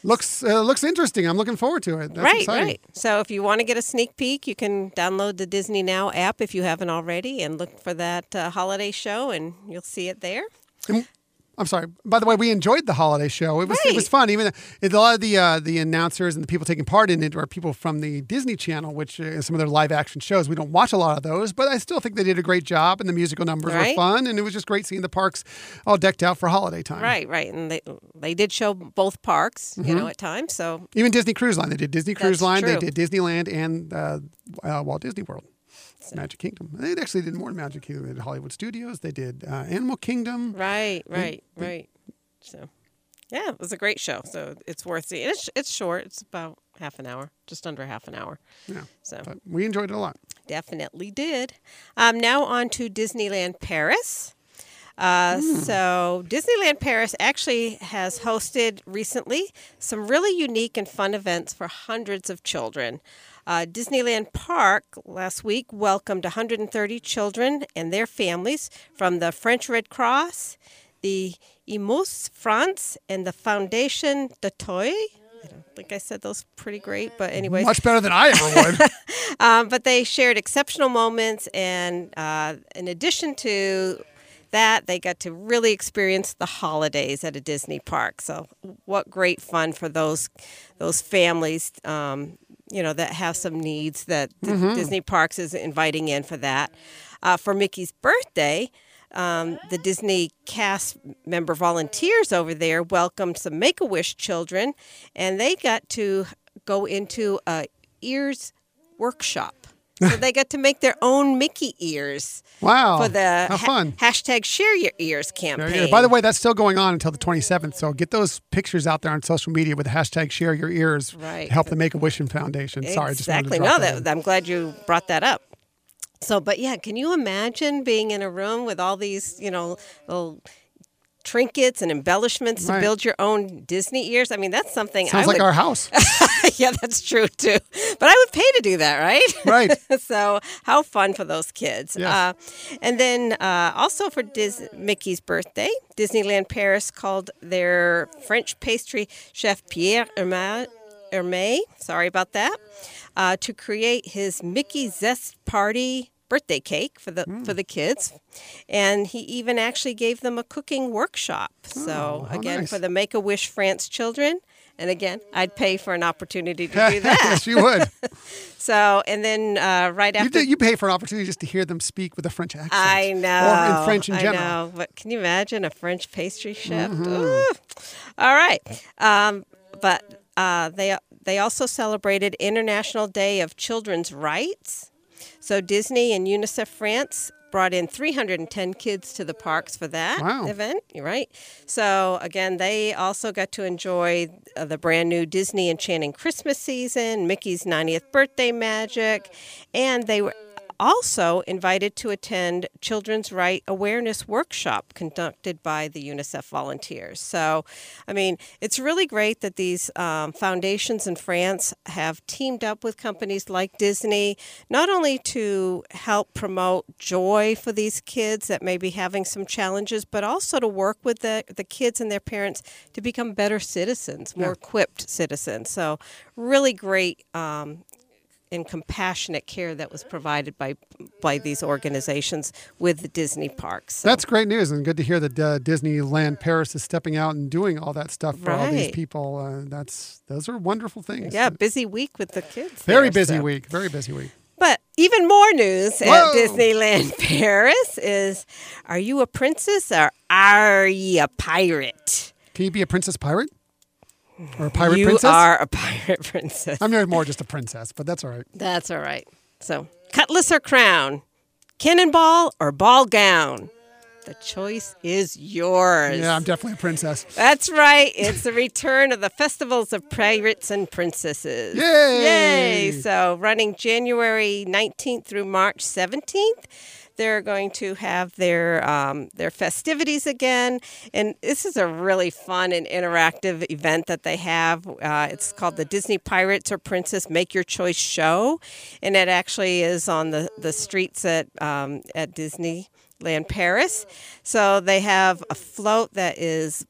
Looks uh, looks interesting. I'm looking forward to it. That's right, exciting. right. So if you want to get a sneak peek, you can download the Disney Now app if you haven't already and look for that uh, holiday show and you'll see it there. I'm sorry. By the way, we enjoyed the holiday show. It was it was fun. Even it, a lot of the uh, the announcers and the people taking part in it are people from the Disney Channel, which uh, some of their live action shows. We don't watch a lot of those, but I still think they did a great job, and the musical numbers Right. were fun, and it was just great seeing the parks all decked out for holiday time. Right, right. And they they did show both parks, you know, at times. So Even Disney Cruise Line, they did Disney Cruise That's Line, they did Disneyland, and uh, uh, Walt Disney World. Magic Kingdom. They actually did more than Magic Kingdom. They did Hollywood Studios. They did uh, Animal Kingdom. Right, right, they- right. So, yeah, it was a great show. So it's worth seeing. It's it's short. It's about half an hour, just under half an hour. Yeah. So But we enjoyed it a lot. definitely did. Um, now on to Disneyland Paris. Uh, So Disneyland Paris actually has hosted recently some really unique and fun events for hundreds of children. Uh, Disneyland Park last week welcomed 130 children and their families from the French Red Cross, the Imus France, and the Foundation de Toy. I don't think I said those pretty great, but anyway. Much better than I ever would. um, but they shared exceptional moments, and uh, in addition to that, they got to really experience the holidays at a Disney park. So, what great fun for those those families, um, you know, that have some needs that Mhm. Disney Parks is inviting in for that. Uh, for Mickey's birthday. Um, the Disney cast member volunteers over there welcomed some Make a Wish children, and they got to go into a ears workshop. So they got to make their own Mickey ears. Wow. For the How fun. hashtag Share Your Ears campaign. Yeah, By the way, that's still going on until the 27th. So get those pictures out there on social media with the hashtag share your ears Right. to help the Make a Wish Foundation. Sorry, just exactly. No, that that. I'm glad you brought that up. So, but yeah, can you imagine being in a room with all these, you know, little trinkets and embellishments to build your own Disney ears? I mean, that's something. Sounds I like our house. yeah, that's true too. But I would pay to do that, right? Right. so how fun for those kids. Yes. Uh, and then uh, also for Dis- Mickey's birthday, Disneyland Paris called their French pastry chef Pierre Hermé sorry about that, uh, to create his Mickey Zest Party birthday cake for the Hmm. for the kids and he even actually gave them a cooking workshop so Oh, how again nice. for the make a wish france children and again i'd pay for an opportunity to do that yes, you would. so and then uh, right You, after do- you pay for an opportunity just to hear them speak with a French accent. I know. Or in French in I general. know. But can you imagine a French pastry chef? Mhm. All right. Um, but uh, they they also celebrated International Day of Children's Rights. So Disney and UNICEF France brought in 310 kids to the parks for that Wow. event. You're right. So again, they also got to enjoy uh, the brand new Disney Enchanting Christmas season, Mickey's 90th birthday magic, and they were also invited to attend Children's Right Awareness Workshop conducted by the UNICEF volunteers. So, I mean, it's really great that these um, foundations in France have teamed up with companies like Disney, not only to help promote joy for these kids that may be having some challenges, but also to work with the, the kids and their parents to become better citizens, more equipped citizens. So, really great um, and compassionate care that was provided by by these organizations with the Disney parks. So, That's great news, and good to hear that uh, Disneyland Paris is stepping out and doing all that stuff for all these people. Uh, that's those are wonderful things. yeah, busy week with the kids. very there, busy so. week. Very busy week. But even more news Whoa. at Disneyland Paris is: Are you a princess or are you a pirate? Can you be a princess pirate or a pirate you princess? are a pirate princess. I'm more just a princess, but that's all right. That's all right. So, cutlass or crown, cannonball or ball gown. The choice is yours. Yeah, I'm definitely a princess. That's right. It's the return of the festivals of pirates and princesses. Yay! Yay! So, running January 19th through March 17th, they're going to have their um, their festivities again, and this is a really fun and interactive event that they have. Uh, it's called the Disney Pirates or Princess Make Your Choice Show, and it actually is on the the streets at um, at Disneyland Paris. So they have a float that is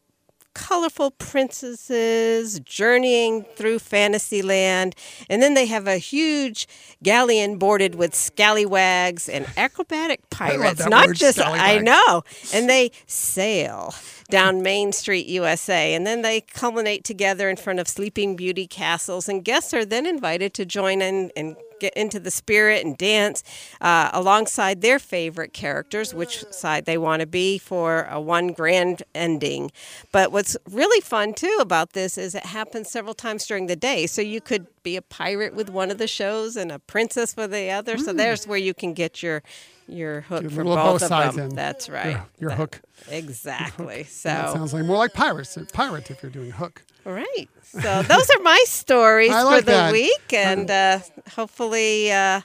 colorful princesses journeying through Fantasyland. And then they have a huge galleon boarded with scallywags and acrobatic pirates. Not word, just, I know. And they sail down Main Street, USA. And then they culminate together in front of Sleeping Beauty castles. And guests are then invited to join in and get into the spirit and dance uh, alongside their favorite characters, which side they want to be for a one grand ending. But what's really fun too about this is it happens several times during the day. So you could be a pirate with one of the shows and a princess for the other. So mm. there's where you can get your your hook for both of them. in. That's right. Your, your That- hook. Exactly. So That sounds like more like pirates. Pirate if you're doing hook. Right. So those are my stories I for the that. week, and uh, hopefully, uh,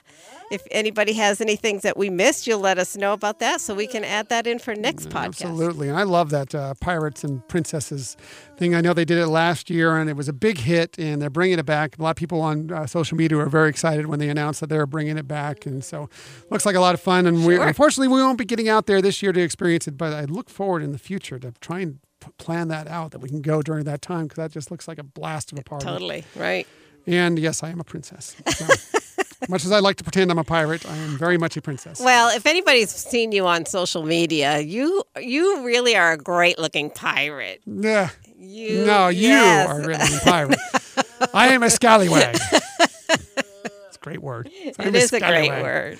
if anybody has anything that we missed, you'll let us know about that, so we can add that in for next podcast. Absolutely. And I love that uh, pirates and princesses thing. I know they did it last year and it was a big hit and they're bringing it back. A lot of people on uh, social media are very excited when they announced that they're bringing it back. And so looks like a lot of fun. And we, unfortunately, we won't be getting out there this year to experience it, but I look forward in the future to try and plan that out that we can go during that time because that just looks like a blast of a party. Totally right. And yes, I am a princess. So, much as I like to pretend I'm a pirate, I am very much a princess. Well, if anybody's seen you on social media, you you really are a great looking pirate. Yeah. You, No, you yes. are really a pirate. I am a scallywag. It's a great word. It is a great word.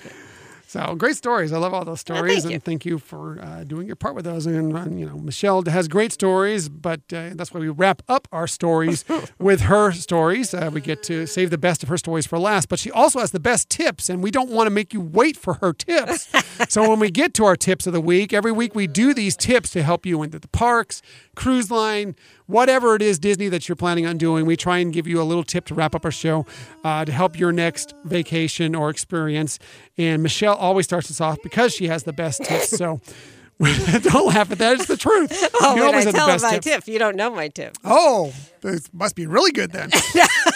So great stories. I love all those stories, thank and thank you for uh, doing your part with those. And uh, you know, Michelle has great stories, but uh, that's why we wrap up our stories with her stories. Uh, we get to save the best of her stories for last, but she also has the best tips, and we don't want to make you wait for her tips. so when we get to our tips of the week, every week we do these tips to help you into the parks, cruise line, whatever it is Disney that you're planning on doing. We try and give you a little tip to wrap up our show uh, to help your next vacation or experience. And Michelle always starts us off because she has the best tips. So don't laugh at that; it's the truth. Oh, you when always I have the tell best my tips. tip, you don't know my tip. Oh, this must be really good then.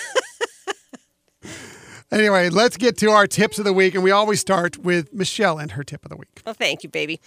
anyway, let's get to our tips of the week, and we always start with Michelle and her tip of the week. Well, thank you, baby.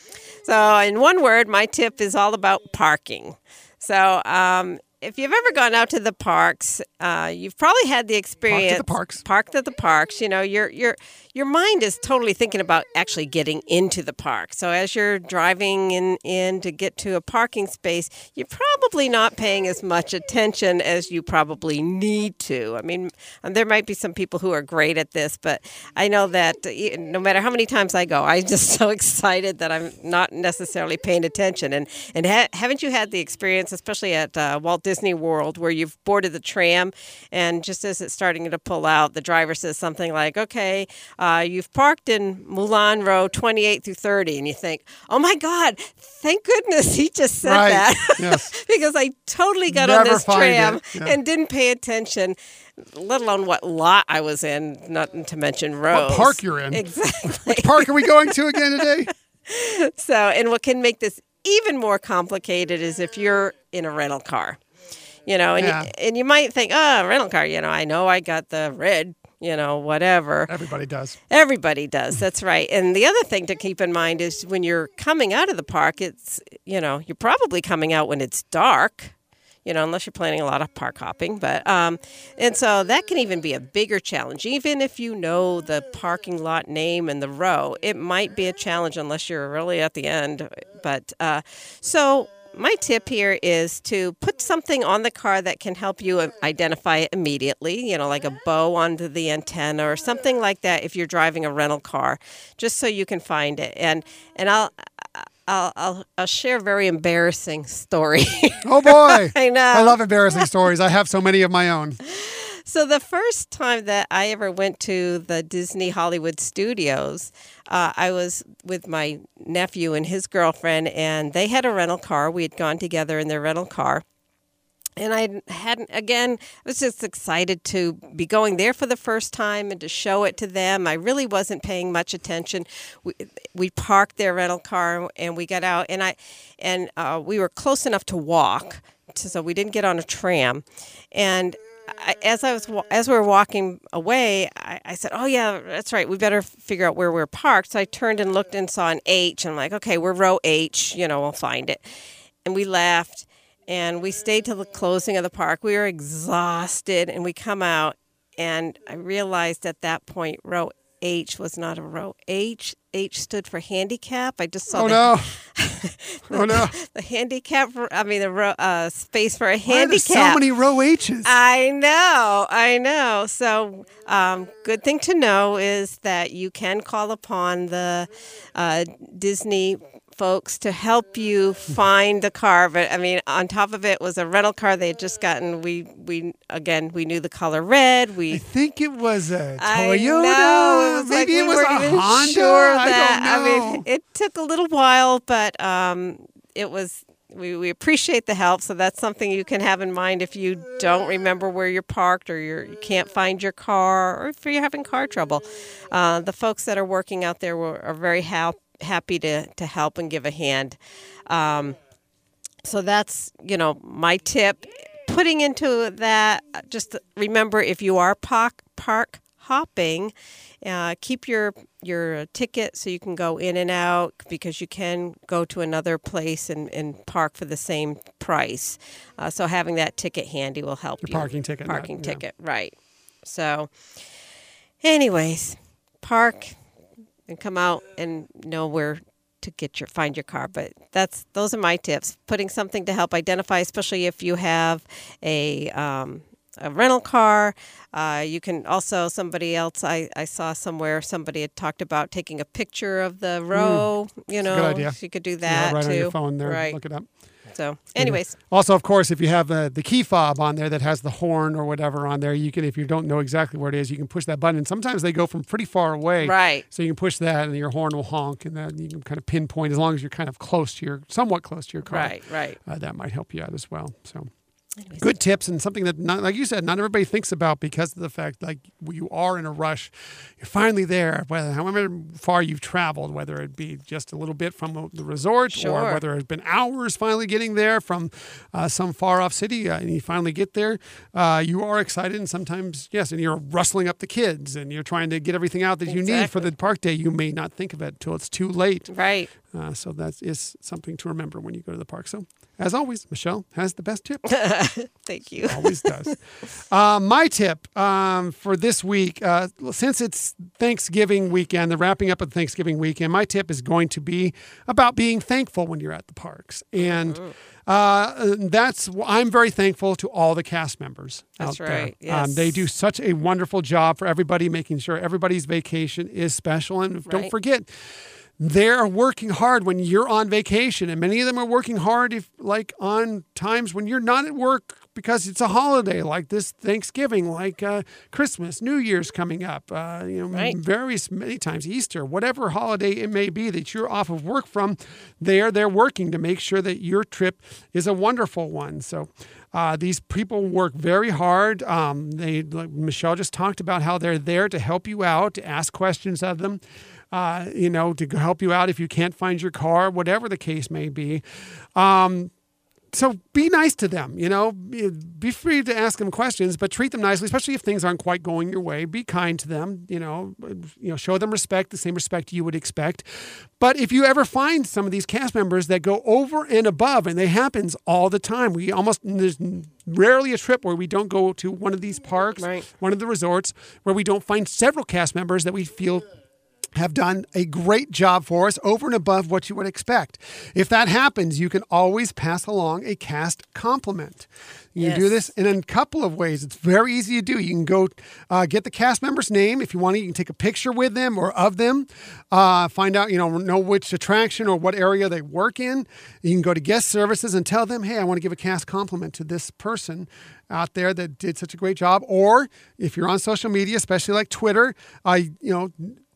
So, in one word, my tip is all about parking. So, um, if you've ever gone out to the parks, uh, you've probably had the experience. parks. Parked at the parks. You know, your your your mind is totally thinking about actually getting into the park. So as you're driving in in to get to a parking space, you're probably not paying as much attention as you probably need to. I mean, and there might be some people who are great at this, but I know that uh, no matter how many times I go, I'm just so excited that I'm not necessarily paying attention. And and ha- haven't you had the experience, especially at uh, Walt Disney Disney World where you've boarded the tram, and just as it's starting to pull out, the driver says something like, "Okay, uh, you've parked in Mulan row 28 through 30," and you think, "Oh my God, thank goodness he just said Right, that," yes. because I totally got on this tram yeah. and didn't pay attention. Let alone what lot I was in, not to mention rows. What park you're in? Exactly. Which park are we going to again today? So, and what can make this even more complicated is if you're in a rental car, you know, and, Yeah. you, and you might think, oh, rental car, you know, I know I got the red, you know, whatever. Everybody does. Everybody does. That's right. And the other thing to keep in mind is when you're coming out of the park, it's, you know, you're probably coming out when it's dark. You know, unless you're planning a lot of park hopping, but um, and so that can even be a bigger challenge. Even if you know the parking lot name and the row, it might be a challenge unless you're really at the end. But uh, so my tip here is to put something on the car that can help you uh, identify it immediately, you know, like a bow onto the antenna or something like that if you're driving a rental car, just so you can find it. And and I'll I'll I'll, I'll share a very embarrassing story. Oh boy. I know. I love embarrassing stories. I have so many of my own. So the first time that I ever went to the Disney Hollywood Studios, uh, I was with my nephew and his girlfriend, and they had a rental car. We had gone together in their rental car. And I hadn't, again, I was just excited to be going there for the first time and to show it to them. I really wasn't paying much attention. We, we parked their rental car and we got out, and I, and uh, we were close enough to walk, to, so we didn't get on a tram. And I, as I was as we were walking away, I, I said, "Oh yeah, that's right. We better figure out where we're parked." So I turned and looked and saw an H, and I'm like, "Okay, we're row H. You know, we'll find it." And we left, and we stayed till the closing of the park. We were exhausted, and we come out, and I realized at that point, row H was not a row H. H stood for handicap. I just saw Oh the, no. Oh no. the handicap. I mean, the row, uh, space for a Why handicap. so many row H's? I know, I know. So, um, good thing to know is that you can call upon the uh, Disney folks to help you find the car. But I mean, on top of it was a rental car they had just gotten. We we again we knew the color red. I We think it was a Toyota. know, it was like Maybe we it was a even Honda. Sure I that, don't know. I mean, it took a little while, but um, it was. We, we appreciate the help, so that's something you can have in mind if you don't remember where you're parked or you're, you can't find your car or if you're having car trouble. Uh, the folks that are working out there were, are very hap- happy to, to help and give a hand. Um, so that's you know my tip. Putting into that, just remember if you are park park hopping, uh, keep your your ticket so you can go in and out because you can go to another place and, and park for the same price. Uh, so having that ticket handy will help Your you. parking ticket, not- Parking yeah. ticket, right? So, anyways, park and come out and know where to get your find your car but that's those are my tips putting something to help identify especially if you have a um, a rental car uh, you can also somebody else I, I saw somewhere somebody had talked about taking a picture of the row you know good idea. you could do Yeah, that right too on your phone there. right Look it up. So anyways Also, of course, if you have uh, the key fob on there that has the horn or whatever on there, you can, if you don't know exactly where it is, you can push that button. And sometimes they go from pretty far away. Right. So you can push that and your horn will honk and then you can kind of pinpoint as long as you're kind of close to your, somewhat close to your car. right right Uh, that might help you out as well. So. Good tips and something that, not, like you said, not everybody thinks about because of the fact, like you are in a rush. You're finally there, whether however far you've traveled, whether it be just a little bit from the resort or whether it's been hours finally getting there from uh, some far off city, uh, and you finally get there. Uh, you are excited, and sometimes yes, and you're rustling up the kids, and you're trying to get everything out that you need for the park day. You may not think of it until it's too late. right Uh, so that is something to remember when you go to the park. So, as always, Michelle has the best tip. thank you always does. Uh, my tip um, for this week, uh, since it's Thanksgiving weekend, the wrapping up of Thanksgiving weekend, my tip is going to be about being thankful when you're at the parks. And uh, that's, I'm very thankful to all the cast members That's out there. right, Um, they do such a wonderful job for everybody, making sure everybody's vacation is special. And don't forget, they're working hard when you're on vacation, and many of them are working hard if like on times when you're not at work because it's a holiday like this Thanksgiving, like uh, Christmas, New Year's coming up, uh, you know, Right. various many times Easter, whatever holiday it may be that you're off of work from, they're they're working to make sure that your trip is a wonderful one. So. Uh, these people work very hard. Um, they, like Michelle just talked about how they're there to help you out, to ask questions of them, uh, you know, to help you out if you can't find your car, whatever the case may be. Um, so be nice to them, you know, be free to ask them questions, but treat them nicely, especially if things aren't quite going your way. Be kind to them, you know, you know, show them respect, the same respect you would expect. But if you ever find some of these cast members that go over and above, and it happens all the time, we almost there's rarely a trip where we don't go to one of these parks, Right. one of the resorts, where we don't find several cast members that we feel have done a great job for us over and above what you would expect. If that happens, you can always pass along a cast compliment. You can do this in a couple of ways. It's very easy to do. You can go uh, get the cast member's name if you want to. You can take a picture with them or of them. Uh, find out, you know, know which attraction or what area they work in. You can go to guest services and tell them, hey, I want to give a cast compliment to this person out there that did such a great job. Or if you're on social media, especially like Twitter, uh, you know,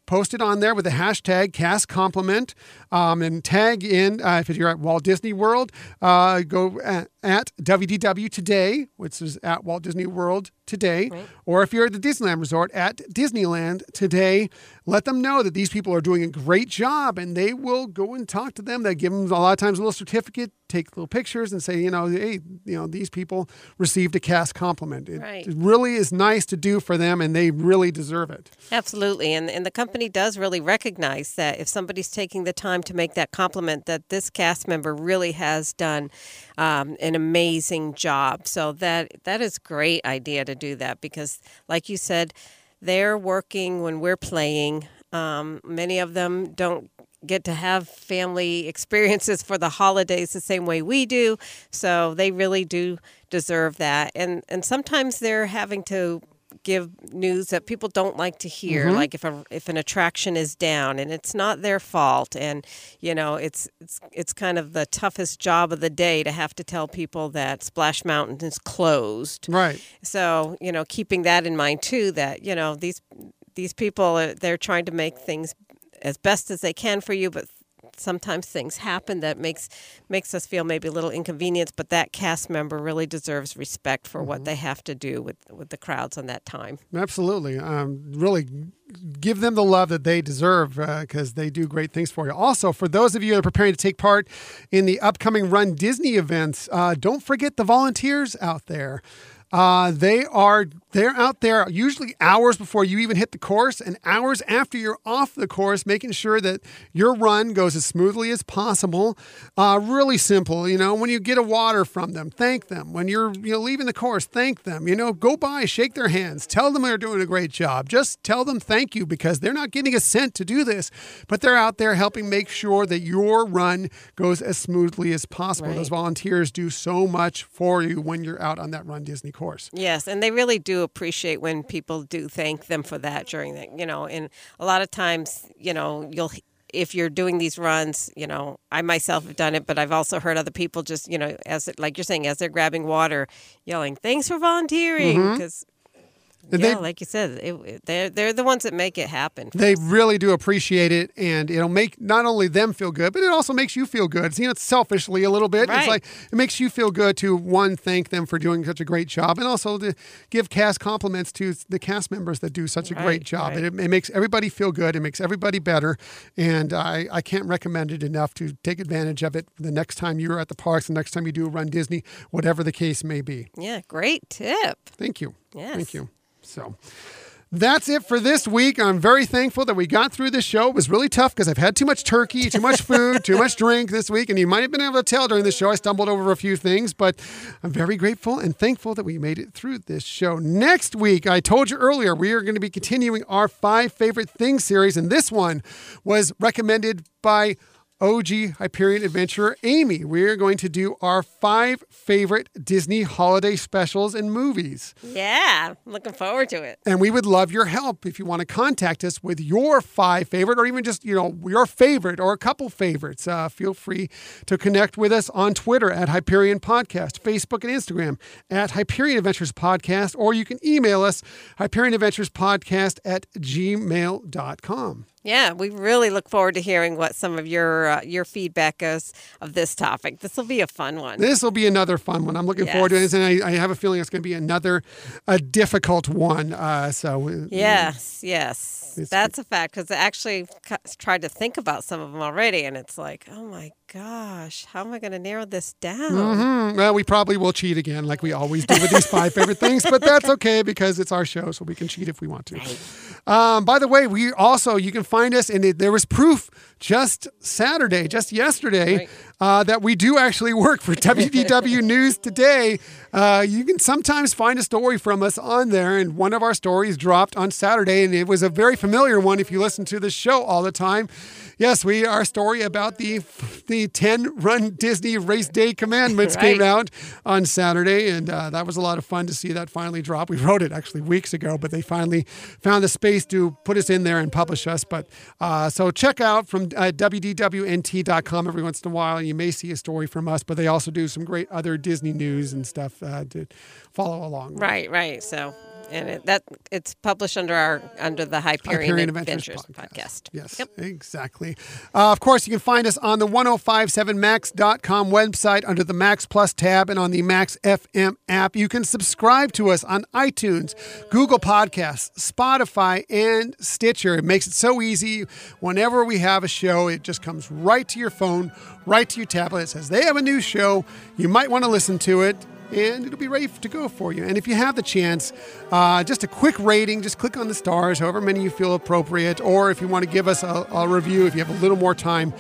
post it on there with the hashtag cast compliment um, and tag in uh, if you're at walt disney world uh, go at, at wdw today which is at walt disney world today. Or if you're at the disneyland resort at disneyland today let them know that these people are doing a great job and they will go and talk to them. They give them a lot of times a little certificate take little pictures and say you know hey you know these people received a cast compliment. It, Right. it really is nice to do for them and they really deserve it. Absolutely. And, and the company does really recognize that if somebody's taking the time to make that compliment, that this cast member really has done um, an amazing job. So that that is great idea to do that because, like you said, they're working when we're playing. Um, many of them don't get to have family experiences for the holidays the same way we do. So they really do deserve that. And and sometimes they're having to give news that people don't like to hear mm-hmm. like if a if an attraction is down and it's not their fault and you know it's it's it's kind of the toughest job of the day to have to tell people that Splash Mountain is closed. Right. So you know keeping that in mind too that you know these these people they're trying to make things as best as they can for you but sometimes things happen that makes makes us feel maybe a little inconvenience but that cast member really deserves respect for what they have to do with with the crowds on that time Absolutely. Um, really give them the love that they deserve because they do great things for you. Also, for those of you that are preparing to take part in the upcoming Run Disney events, uh, don't forget the volunteers out there. Uh, they are they're out there usually hours before you even hit the course and hours after you're off the course, making sure that your run goes as smoothly as possible. Uh, really simple, you know. When you get a water from them, thank them. When you're you know leaving the course, thank them. You know, go by, shake their hands, tell them they're doing a great job. Just tell them thank you because they're not getting a cent to do this, but they're out there helping make sure that your run goes as smoothly as possible. Right. Those volunteers do so much for you when you're out on that Run Disney course. Yes, and they really do appreciate when people do thank them for that during the, you know, and a lot of times, you know, you'll if you're doing these runs, you know, I myself have done it, but I've also heard other people just, you know, as it, like you're saying, as they're grabbing water, yelling, "Thanks for volunteering," mm-hmm. because. And yeah, they- like you said, it, they're they're the ones that make it happen. They really do appreciate it, and it'll make not only them feel good, but it also makes you feel good. It's, you know, it's selfishly a little bit. It's like it makes you feel good to one thank them for doing such a great job, and also to give cast compliments to the cast members that do such a great job. right. It, it makes everybody feel good. It makes everybody better, and I, I can't recommend it enough to take advantage of it the next time you're at the parks, the next time you do Run Disney, whatever the case may be. Yeah, great tip. Thank you. Yes. Thank you. So that's it for this week. I'm very thankful that we got through this show. It was really tough because I've had too much turkey, too much food, too much drink this week. And you might have been able to tell during the show I stumbled over a few things, but I'm very grateful and thankful that we made it through this show. Next week, I told you earlier, we are going to be continuing our five favorite things series. And this one was recommended by OG Hyperion adventurer Amy. We're going to do our five favorite Disney holiday specials and movies. Yeah, looking forward to it. And we would love your help if you want to contact us with your five favorite or even just, you know, your favorite or a couple favorites. Uh, feel free to connect with us on Twitter at Hyperion Podcast, Facebook and Instagram at Hyperion Adventures Podcast, or you can email us Hyperion Adventures Podcast at gmail.com. Yeah, we really look forward to hearing what some of your uh, your feedback is of this topic. This will be a fun one. This will be another fun one. I'm looking forward to it, and I, I have a feeling it's going to be another a difficult one. Uh, so uh, Yes, yes, that's a fact. Because I actually tried to think about some of them already, and it's like, oh my gosh, how am I going to narrow this down? Mhm. Well, we probably will cheat again, like we always do with these five favorite things, but that's okay because it's our show, so we can cheat if we want to. Um, by the way, we also you can find us, and there was proof just Saturday, just yesterday, uh, that we do actually work for WDW News Today. Uh, you can sometimes find a story from us on there, and one of our stories dropped on Saturday, and it was a very familiar one if you listen to the show all the time. Yes, we our story about the the ten run Disney Race Day Commandments came out on Saturday, and uh, that was a lot of fun to see that finally drop. We wrote it actually weeks ago, but they finally found the space to put us in there and publish us. But uh, so check out from uh, wdwnt.com every once in a while. You may see a story from us, but they also do some great other Disney news and stuff uh, to follow along. with. Right, right. So, and it, that it's published under our under the Hyperion, Hyperion Adventures, Adventures podcast. Yes, yep. exactly. Uh, of course, you can find us on the 1057max.com website under the Max Plus tab and on the Max FM app. You can subscribe to us on iTunes, Google Podcasts, Spotify, and Stitcher. It makes it so easy. Whenever we have a show, it just comes right to your phone, right to your tablet. It says they have a new show. You might want to listen to it and it'll be ready to go for you. And if you have the chance, uh, just a quick rating, just click on the stars, however many you feel appropriate, or if you want to give us a, a review, if you have a little more time,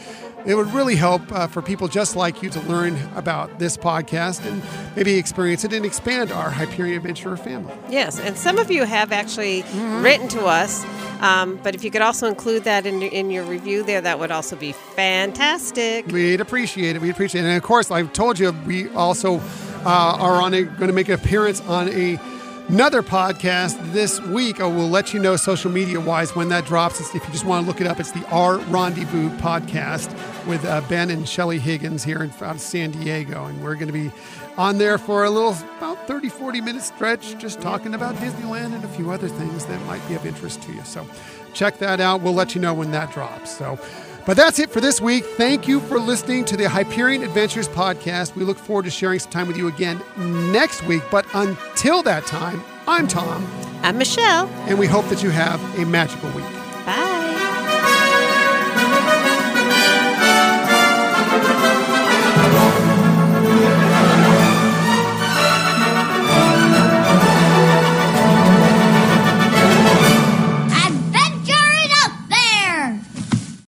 it would really help uh, for people just like you to learn about this podcast and maybe experience it and expand our Hyperion Adventurer family. Yes, and some of you have actually Mm-hmm. written to us. Um, but if you could also include that in, in your review there, that would also be fantastic. We'd appreciate it. We'd appreciate it. And of course, I've told you we also uh, are on going to make an appearance on a another podcast this week. I will let you know social media wise when that drops. If you just want to look it up, it's the R Rendezvous podcast with uh, Ben and Shelly Higgins here in out of San Diego, and we're going to be on there for a little about 30 40 minute stretch just talking about disneyland and a few other things that might be of interest to you so check that out we'll let you know when that drops so but that's it for this week. Thank you for listening to the Hyperion Adventures podcast. We look forward to sharing some time with you again next week. But until that time, I'm Tom, I'm Michelle. and we hope that you have a magical week.